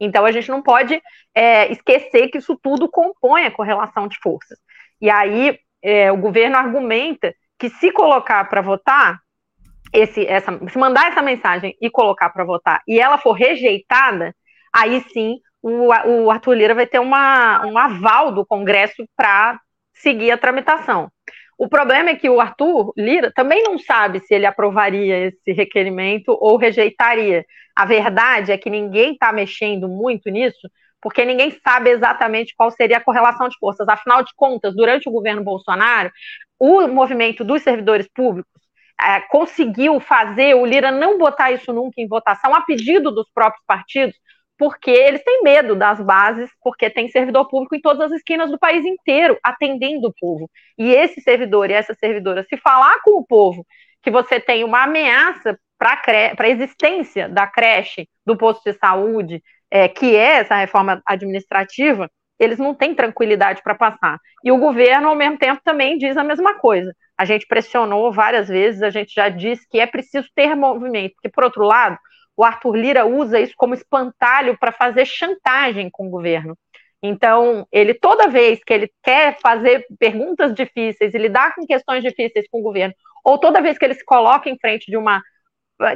Então, a gente não pode é, esquecer que isso tudo compõe a correlação de forças. E aí, é, o governo argumenta que se colocar para votar, esse, essa, se mandar essa mensagem e colocar para votar, e ela for rejeitada, aí sim o, o Arthur Lira vai ter uma, um aval do Congresso para seguir a tramitação. O problema é que o Arthur Lira também não sabe se ele aprovaria esse requerimento ou rejeitaria. A verdade é que ninguém está mexendo muito nisso, porque ninguém sabe exatamente qual seria a correlação de forças. Afinal de contas, durante o governo Bolsonaro, o movimento dos servidores públicos é, conseguiu fazer o Lira não botar isso nunca em votação, a pedido dos próprios partidos, porque eles têm medo das bases, porque tem servidor público em todas as esquinas do país inteiro, atendendo o povo. E esse servidor e essa servidora, se falar com o povo que você tem uma ameaça para a existência da creche, do posto de saúde, é, que é essa reforma administrativa, eles não têm tranquilidade para passar. E o governo, ao mesmo tempo, também diz a mesma coisa. A gente pressionou várias vezes, a gente já disse que é preciso ter movimento, porque, por outro lado, o Arthur Lira usa isso como espantalho para fazer chantagem com o governo. Então, ele toda vez que ele quer fazer perguntas difíceis e lidar com questões difíceis com o governo, ou toda vez que ele se coloca em frente de uma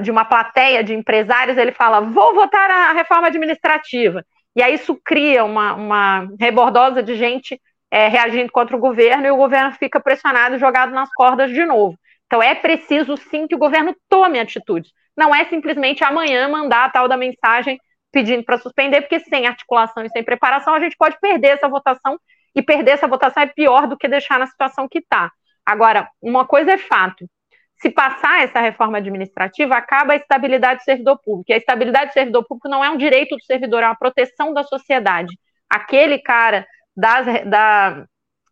de uma plateia de empresários, ele fala: "Vou votar a reforma administrativa". E aí isso cria uma, uma rebordosa de gente é, reagindo contra o governo e o governo fica pressionado e jogado nas cordas de novo. Então é preciso sim que o governo tome atitudes. Não é simplesmente amanhã mandar a tal da mensagem pedindo para suspender, porque sem articulação e sem preparação a gente pode perder essa votação, e perder essa votação é pior do que deixar na situação que está. Agora, uma coisa é fato: se passar essa reforma administrativa, acaba a estabilidade do servidor público. E a estabilidade do servidor público não é um direito do servidor, é uma proteção da sociedade. Aquele cara das, da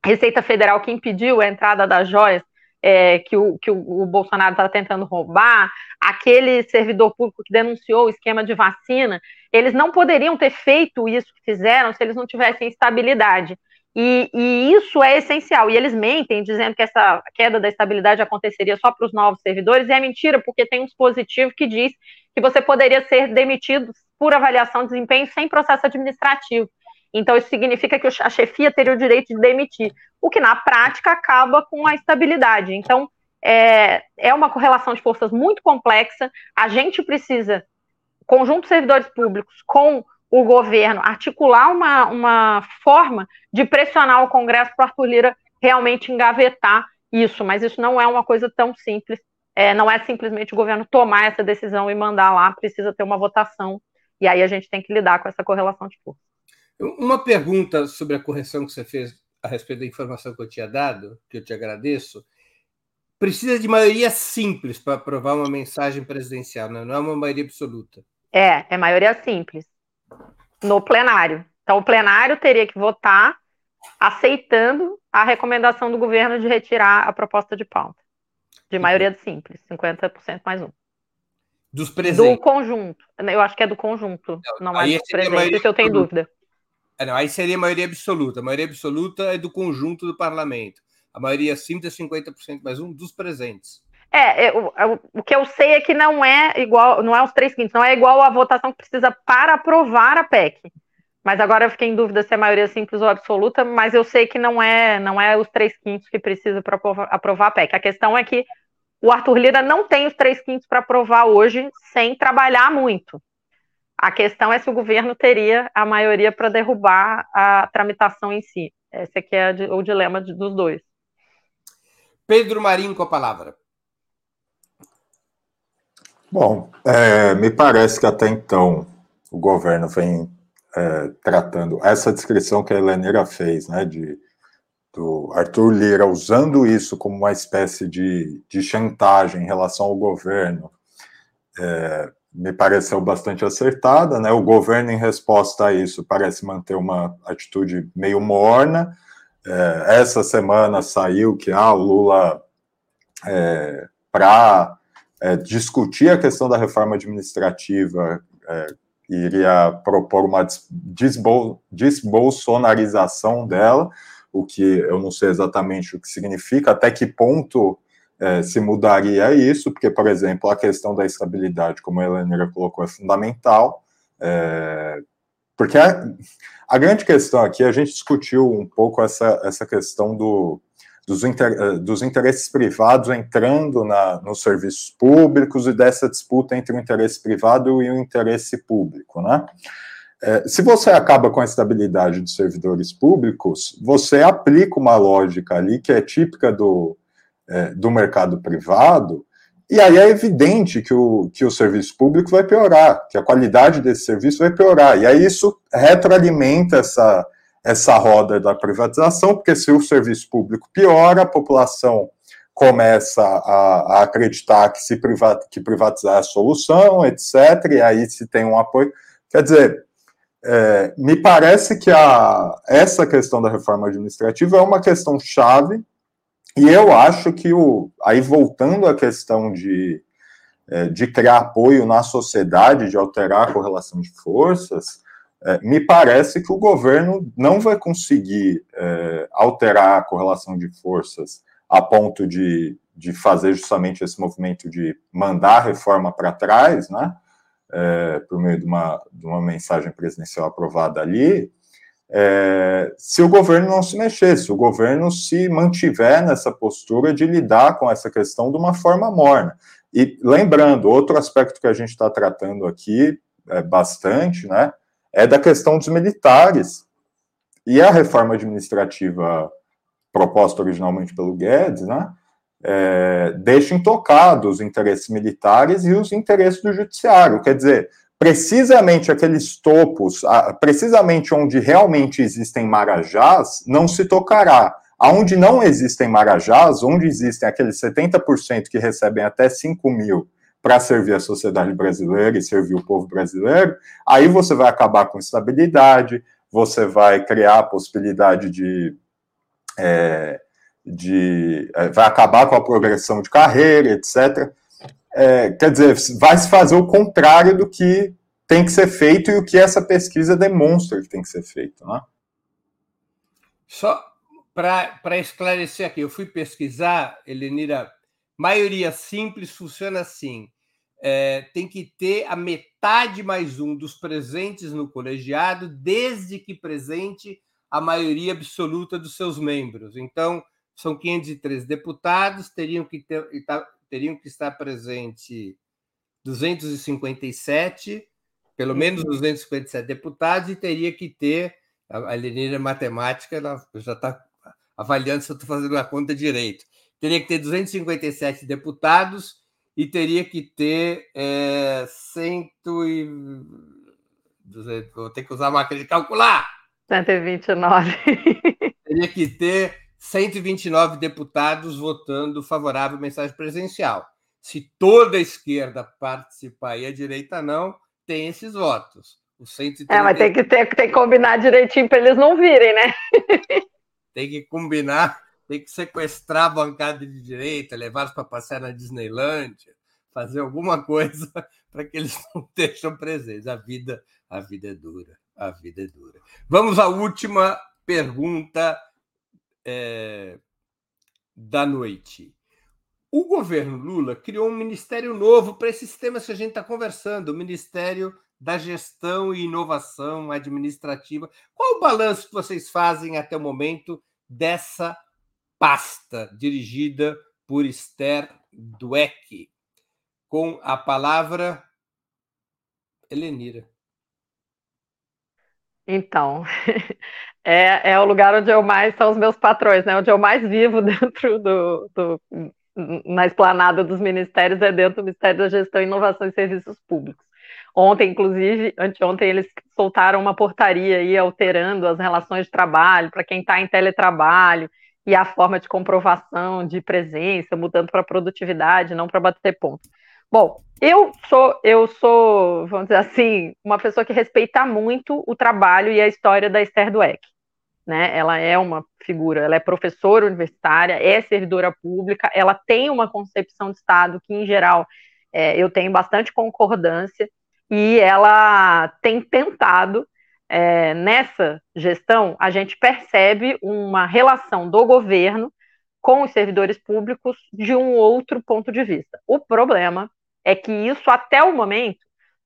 Receita Federal que impediu a entrada das joias é, que, o, que o, Bolsonaro está tentando roubar, aquele servidor público que denunciou o esquema de vacina, eles não poderiam ter feito isso que fizeram se eles não tivessem estabilidade. E, e, isso é essencial. E eles mentem dizendo que essa queda da estabilidade aconteceria só para os novos servidores, e é mentira, porque tem um dispositivo que diz que você poderia ser demitido por avaliação de desempenho sem processo administrativo. Então, isso significa que a chefia teria o direito de demitir, o que na prática acaba com a estabilidade. Então, é, é uma correlação de forças muito complexa. A gente precisa, conjunto de servidores públicos, com o governo, articular uma, uma forma de pressionar o Congresso para Arthur Lira realmente engavetar isso, mas isso não é uma coisa tão simples. É, não é simplesmente o governo tomar essa decisão e mandar lá, precisa ter uma votação, e aí a gente tem que lidar com essa correlação de forças. Uma pergunta sobre a correção que você fez a respeito da informação que eu tinha dado, que eu te agradeço. Precisa de maioria simples para aprovar uma mensagem presidencial, né? não é uma maioria absoluta. É, é maioria simples. No plenário. Então, o plenário teria que votar aceitando a recomendação do governo de retirar a proposta de pauta. De maioria simples, 50% mais um. Dos presentes. Do conjunto. Eu acho que é do conjunto, não, não é dos presentes, isso eu tenho dúvida. É, não, aí seria a maioria absoluta. A maioria absoluta é do conjunto do parlamento. A maioria simples é 50% mais um dos presentes. É, é, o, é, o que eu sei é que não é igual, não é os três quintos, não é igual a votação que precisa para aprovar a PEC. Mas agora eu fiquei em dúvida se é maioria simples ou absoluta, mas eu sei que não é, não é os três quintos que precisa para aprovar a PEC. A questão é que o Arthur Lira não tem os três quintos para aprovar hoje sem trabalhar muito. A questão é se o governo teria a maioria para derrubar a tramitação em si. Esse aqui é o dilema dos dois. Pedro Marinho com a palavra. Bom, é, me parece que até então o governo vem é, tratando essa descrição que a Heleneira fez, né, de, do Arthur Lira usando isso como uma espécie de, de chantagem em relação ao governo, é, me pareceu bastante acertada, né? O governo, em resposta a isso, parece manter uma atitude meio morna. É, essa semana saiu que ah, o Lula, é, para é, discutir a questão da reforma administrativa, é, iria propor uma desbol desbolsonarização dela, o que eu não sei exatamente o que significa, até que ponto é, se mudaria isso, porque, por exemplo, a questão da estabilidade, como a Heleneira colocou, é fundamental, é, porque a, a, grande questão aqui, a gente discutiu um pouco essa, essa questão do, dos, inter, é, dos interesses privados entrando na, nos serviços públicos e dessa disputa entre o interesse privado e o interesse público, né? É, se você acaba com a estabilidade dos servidores públicos, você aplica uma lógica ali que é típica do, é, do mercado privado, e aí é evidente que o, que o serviço público vai piorar, que a qualidade desse serviço vai piorar. E aí isso retroalimenta essa, essa roda da privatização, porque se o serviço público piora, a população começa a, a acreditar que, se privat, que privatizar é a solução, etc., e aí se tem um apoio. Quer dizer, é, me parece que a, essa questão da reforma administrativa é uma questão chave e eu acho que o aí voltando à questão de, é, de criar apoio na sociedade, de alterar a correlação de forças, é, me parece que o governo não vai conseguir é, alterar a correlação de forças a ponto de, de fazer justamente esse movimento de mandar a reforma para trás, né? é, por meio de uma, de uma mensagem presidencial aprovada ali, é, se o governo não se mexer, se o governo se mantiver nessa postura de lidar com essa questão de uma forma morna. E lembrando, outro aspecto que a gente está tratando aqui é, bastante, né, é da questão dos militares. E a reforma administrativa proposta originalmente pelo Guedes, né, é, deixa intocados os interesses militares e os interesses do judiciário. Quer dizer, precisamente aqueles topos, precisamente onde realmente existem marajás, não se tocará. Aonde não existem marajás, onde existem aqueles 70% que recebem até 5 mil para servir a sociedade brasileira e servir o povo brasileiro, aí você vai acabar com estabilidade, você vai criar a possibilidade de. É, de é, vai acabar com a progressão de carreira, etc. É, quer dizer, vai se fazer o contrário do que tem que ser feito e o que essa pesquisa demonstra que tem que ser feito. Né? Só para esclarecer aqui, eu fui pesquisar, Elenira, maioria simples funciona assim. É, tem que ter a metade mais um dos presentes no colegiado, desde que presente a maioria absoluta dos seus membros. Então, são 503 deputados, teriam que, ter, teriam que estar presente 257, pelo menos 257 deputados, e teria que ter, a Lenina Matemática ela já está avaliando se eu estou fazendo a conta direito, teria que ter 257 deputados e teria que ter é, cento e... Vou ter que usar a máquina de calcular. 129. Teria que ter 129 deputados votando favorável à mensagem presidencial. Se toda a esquerda participar e a direita não, tem esses votos. Os 130... É, mas tem que, ter, tem que combinar direitinho para eles não virem, né? tem que combinar, tem que sequestrar a bancada de direita, levá-los para passear na Disneylândia, fazer alguma coisa para que eles não estejam presentes. A vida, a vida é dura, a vida é dura. Vamos à última pergunta é, da noite. O governo Lula criou um ministério novo para esses temas que a gente está conversando, o Ministério da Gestão e Inovação Administrativa. Qual o balanço que vocês fazem até o momento dessa pasta dirigida por Esther Dweck? Com a palavra Helenira. Então, é, é o lugar onde eu mais são os meus patrões, né? Onde eu mais vivo dentro do, do na esplanada dos ministérios é dentro do Ministério da Gestão, Inovação e Serviços Públicos. Ontem, inclusive, anteontem, eles soltaram uma portaria aí alterando as relações de trabalho para quem está em teletrabalho e a forma de comprovação de presença, mudando para produtividade, não para bater ponto. Bom, eu sou, eu sou, vamos dizer assim, uma pessoa que respeita muito o trabalho e a história da Esther Dweck. Né? Ela é uma figura, ela é professora universitária, é servidora pública, ela tem uma concepção de Estado que, em geral, é, eu tenho bastante concordância, e ela tem tentado, é, nessa gestão, a gente percebe uma relação do governo com os servidores públicos de um outro ponto de vista. O problema é que isso, até o momento,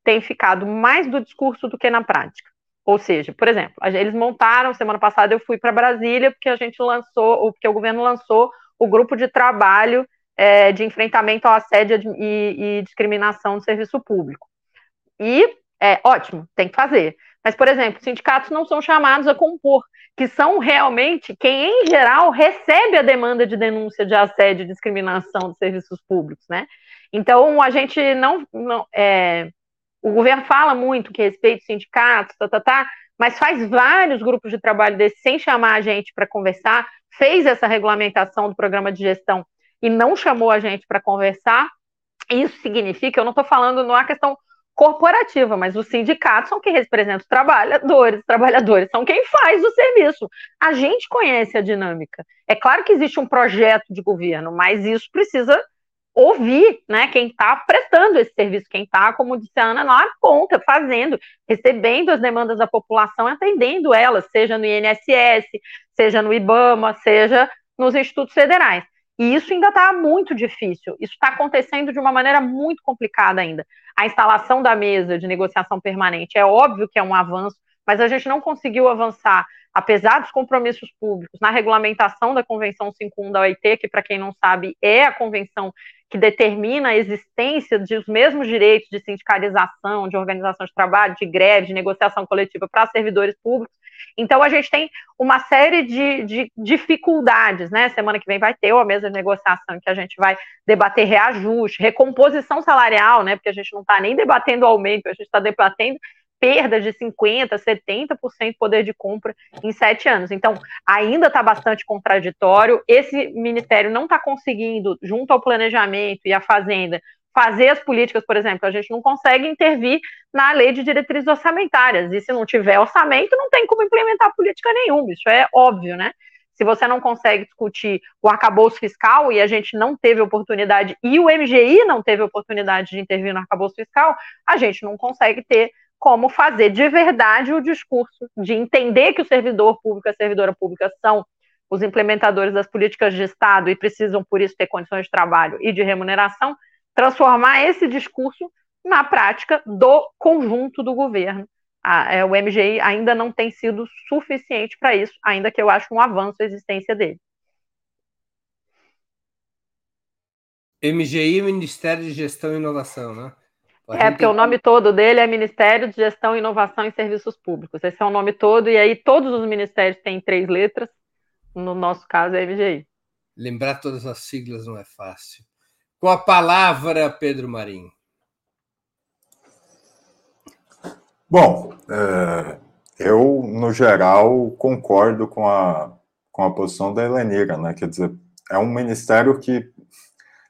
tem ficado mais do discurso do que na prática. Ou seja, por exemplo, eles montaram, semana passada eu fui para Brasília, porque a gente lançou, porque o governo lançou o grupo de trabalho é, de enfrentamento ao assédio e, e, discriminação no serviço público. E é ótimo, tem que fazer. Mas, por exemplo, sindicatos não são chamados a compor, que são realmente quem, em geral, recebe a demanda de denúncia de assédio e discriminação dos serviços públicos, né? Então, a gente não. não é, o governo fala muito que respeita os sindicatos, tá, tá, tá, mas faz vários grupos de trabalho desses sem chamar a gente para conversar, fez essa regulamentação do programa de gestão e não chamou a gente para conversar. Isso significa, eu não estou falando, não é questão corporativa, mas os sindicatos são quem representa os trabalhadores, os trabalhadores são quem faz o serviço. A gente conhece a dinâmica. É claro que existe um projeto de governo, mas isso precisa ouvir né, quem está prestando esse serviço, quem está, como disse a Ana, na ponta, fazendo, recebendo as demandas da população, atendendo elas, seja no INSS, seja no IBAMA, seja nos institutos federais. E isso ainda está muito difícil. Isso está acontecendo de uma maneira muito complicada ainda. A instalação da mesa de negociação permanente é óbvio que é um avanço, mas a gente não conseguiu avançar, apesar dos compromissos públicos, na regulamentação da Convenção 51 da OIT, que, para quem não sabe, é a convenção que determina a existência dos mesmos direitos de sindicalização, de organização de trabalho, de greve, de negociação coletiva para servidores públicos. Então, a gente tem uma série de, de, dificuldades, né? Semana que vem vai ter uma mesa de negociação que a gente vai debater reajuste, recomposição salarial, né? Porque a gente não está nem debatendo aumento, a gente está debatendo perda de 50%, 70% de poder de compra em sete anos. Então, ainda está bastante contraditório. Esse ministério não está conseguindo, junto ao planejamento e à Fazenda, fazer as políticas, por exemplo, a gente não consegue intervir na lei de diretrizes orçamentárias. E se não tiver orçamento, não tem como implementar política nenhuma. Isso é óbvio, né? Se você não consegue discutir o arcabouço fiscal e a gente não teve oportunidade, e o MGI não teve oportunidade de intervir no arcabouço fiscal, a gente não consegue ter como fazer de verdade o discurso de entender que o servidor público e a servidora pública são os implementadores das políticas de Estado e precisam, por isso, ter condições de trabalho e de remuneração, transformar esse discurso na prática do conjunto do governo. é, o MGI ainda não tem sido suficiente para isso, ainda que eu acho um avanço a existência dele. MGI, Ministério de Gestão e Inovação, né? É, porque o nome todo dele é Ministério de Gestão, Inovação e Serviços Públicos. Esse é o nome todo, e aí todos os ministérios têm três letras. No nosso caso, é MGI. Lembrar todas as siglas não é fácil. Com a palavra, Pedro Marinho. Bom, é, eu, no geral, concordo com a, com a posição da Helenira, né? Quer dizer, é um ministério que,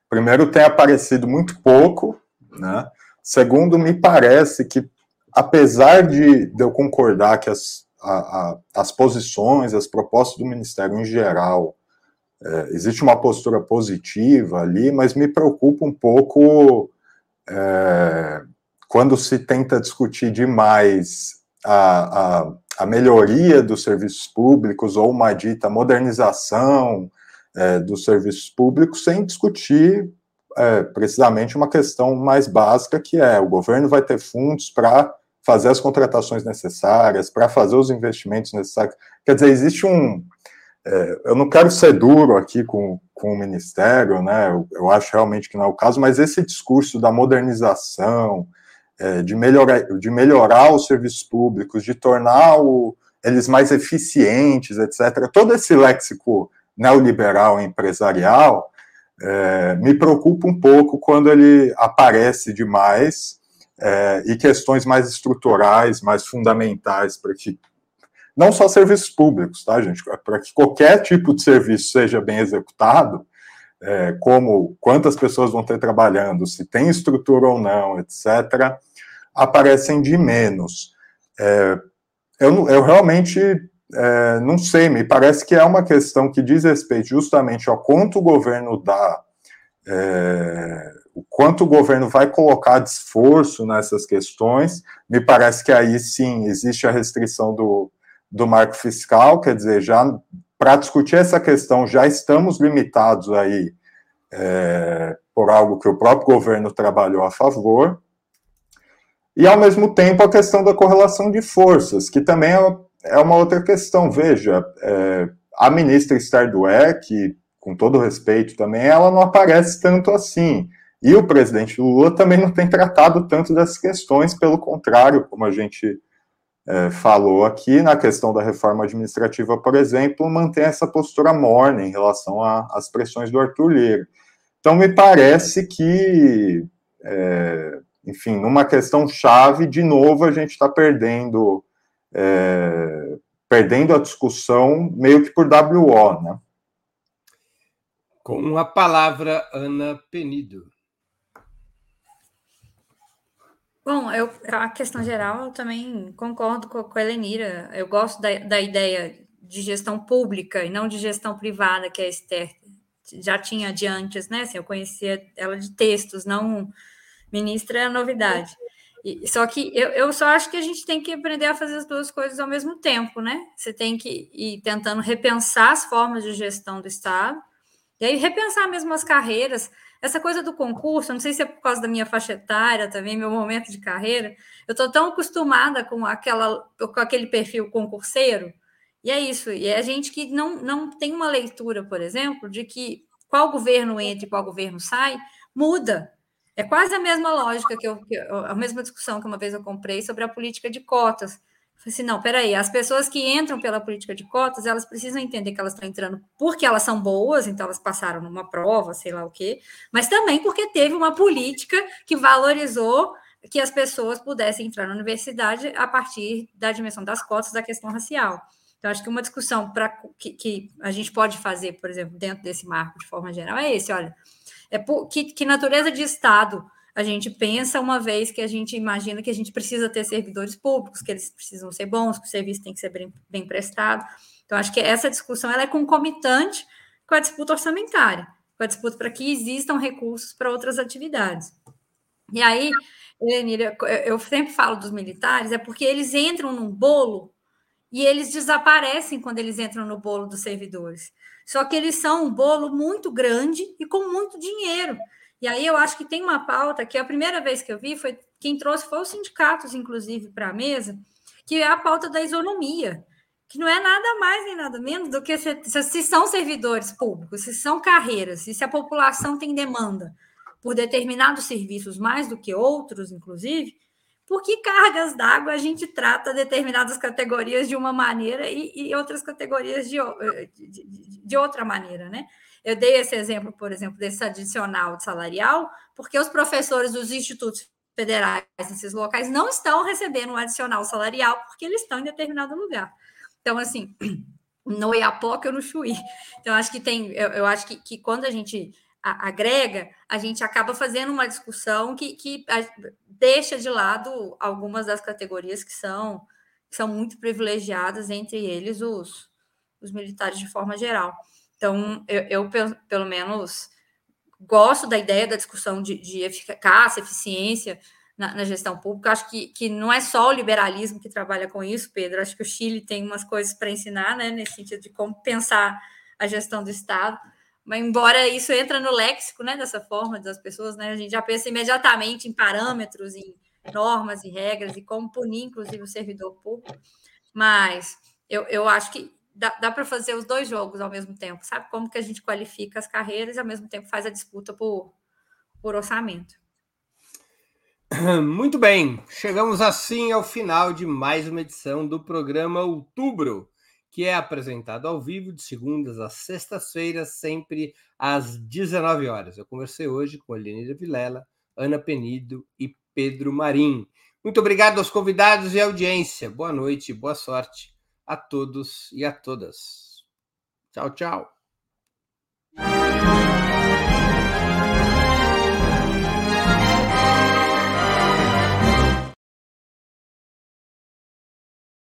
primeiro, tem aparecido muito pouco, né? Segundo, me parece que, apesar de, de eu concordar que as, a, a, as posições, as propostas do Ministério em geral, é, existe uma postura positiva ali, mas me preocupa um pouco é, quando se tenta discutir demais a, a, a, melhoria dos serviços públicos ou uma dita modernização é, dos serviços públicos sem discutir é, precisamente uma questão mais básica, que é o governo vai ter fundos para fazer as contratações necessárias, para fazer os investimentos necessários. Quer dizer, existe um. É, eu não quero ser duro aqui com, com o Ministério, né? Eu, eu, acho realmente que não é o caso, mas esse discurso da modernização, é, de, melhorar, de melhorar os serviços públicos, de tornar o, eles mais eficientes, etc., todo esse léxico neoliberal empresarial é, me preocupa um pouco quando ele aparece demais é, e questões mais estruturais, mais fundamentais para que não só serviços públicos, tá, gente? Para que qualquer tipo de serviço seja bem executado, é, como quantas pessoas vão ter trabalhando, se tem estrutura ou não, etc., aparecem de menos. É, eu, eu realmente é, não sei, me parece que é uma questão que diz respeito justamente ao quanto o governo dá, é, o quanto o governo vai colocar de esforço nessas questões. Me parece que aí sim existe a restrição do, do marco fiscal, quer dizer, já para discutir essa questão já estamos limitados aí é, por algo que o próprio governo trabalhou a favor. E, ao mesmo tempo, a questão da correlação de forças, que também é é uma outra questão. Veja, é, a ministra Stardweck, com todo respeito também, ela não aparece tanto assim. E o presidente Lula também não tem tratado tanto dessas questões, pelo contrário, como a gente é, falou aqui, na questão da reforma administrativa, por exemplo, mantém essa postura morna em relação às pressões do Arthur Lira. Então, me parece que, é, enfim, numa questão chave, de novo, a gente está perdendo é, perdendo a discussão meio que por WO, né? Com a palavra, Ana Penido. Bom, eu, a questão geral, eu também concordo com, com a Elenira. Eu gosto da, da ideia de gestão pública e não de gestão privada, que a Esther já tinha de antes, né? Assim, eu conhecia ela de textos, não ministra é a novidade. Só que eu, eu só acho que a gente tem que aprender a fazer as duas coisas ao mesmo tempo, né? Você tem que ir tentando repensar as formas de gestão do Estado E aí repensar mesmo as carreiras, essa coisa do concurso, não sei se é por causa da minha faixa etária também, meu momento de carreira, eu estou tão acostumada com, aquela, com aquele perfil concurseiro, e é isso, e é gente que não, não tem uma leitura, por exemplo, de que qual governo entra e qual governo sai, muda. É quase a mesma lógica que eu, que, a mesma discussão que uma vez eu comprei sobre a política de cotas. Falei assim, não, peraí, as pessoas que entram pela política de cotas, elas precisam entender que elas estão entrando porque elas são boas, então elas passaram numa prova, sei lá o quê, mas também porque teve uma política que valorizou que as pessoas pudessem entrar na universidade a partir da dimensão das cotas da questão racial. Então, acho que uma discussão para que, que, a gente pode fazer, por exemplo, dentro desse marco de forma geral, é esse: olha, é por, que, que natureza de Estado a gente pensa uma vez que a gente imagina que a gente precisa ter servidores públicos, que eles precisam ser bons, que o serviço tem que ser bem, bem prestado. Então, acho que essa discussão ela é concomitante com a disputa orçamentária, com a disputa para que existam recursos para outras atividades. E aí, Lenira, eu sempre falo dos militares, é porque eles entram num bolo e eles desaparecem quando eles entram no bolo dos servidores. Só que eles são um bolo muito grande e com muito dinheiro. E aí eu acho que tem uma pauta que a primeira vez que eu vi foi quem trouxe foi os sindicatos, inclusive, para a mesa, que é a pauta da isonomia, que não é nada mais nem nada menos do que se, se são servidores públicos, se são carreiras, e se a população tem demanda por determinados serviços mais do que outros, inclusive, por que cargas d'água a gente trata determinadas categorias de uma maneira e, e outras categorias de, de, de, outra maneira, né? Eu dei esse exemplo, por exemplo, desse adicional salarial, porque os professores dos institutos federais nesses locais não estão recebendo um adicional salarial porque eles estão em determinado lugar. Então, assim, no Iapoca ou no Chuí. Então, acho que tem, eu, eu acho que, que quando a gente agrega, a gente acaba fazendo uma discussão que, que deixa de lado algumas das categorias que são, que são muito privilegiadas, entre eles os, os militares de forma geral. Então, eu, eu pelo menos gosto da ideia da discussão de, de eficácia, eficiência na, na, gestão pública. Acho que, que não é só o liberalismo que trabalha com isso, Pedro. Acho que o Chile tem umas coisas para ensinar, né, nesse sentido de como pensar a gestão do Estado. Mas embora isso entra no léxico, né, dessa forma das pessoas, né, a gente já pensa imediatamente em parâmetros, em normas e regras e como punir, inclusive, o servidor público. Mas eu, eu acho que dá, dá para fazer os dois jogos ao mesmo tempo, sabe? Como que a gente qualifica as carreiras e ao mesmo tempo faz a disputa por, por orçamento. Muito bem, chegamos assim ao final de mais uma edição do programa Outubro, que é apresentado ao vivo de segundas às sextas-feiras, sempre às 19 horas. Eu conversei hoje com a Lenira Vilela, Ana Penido e Pedro Marim. Muito obrigado aos convidados e audiência. Boa noite, boa sorte a todos e a todas. Tchau, tchau.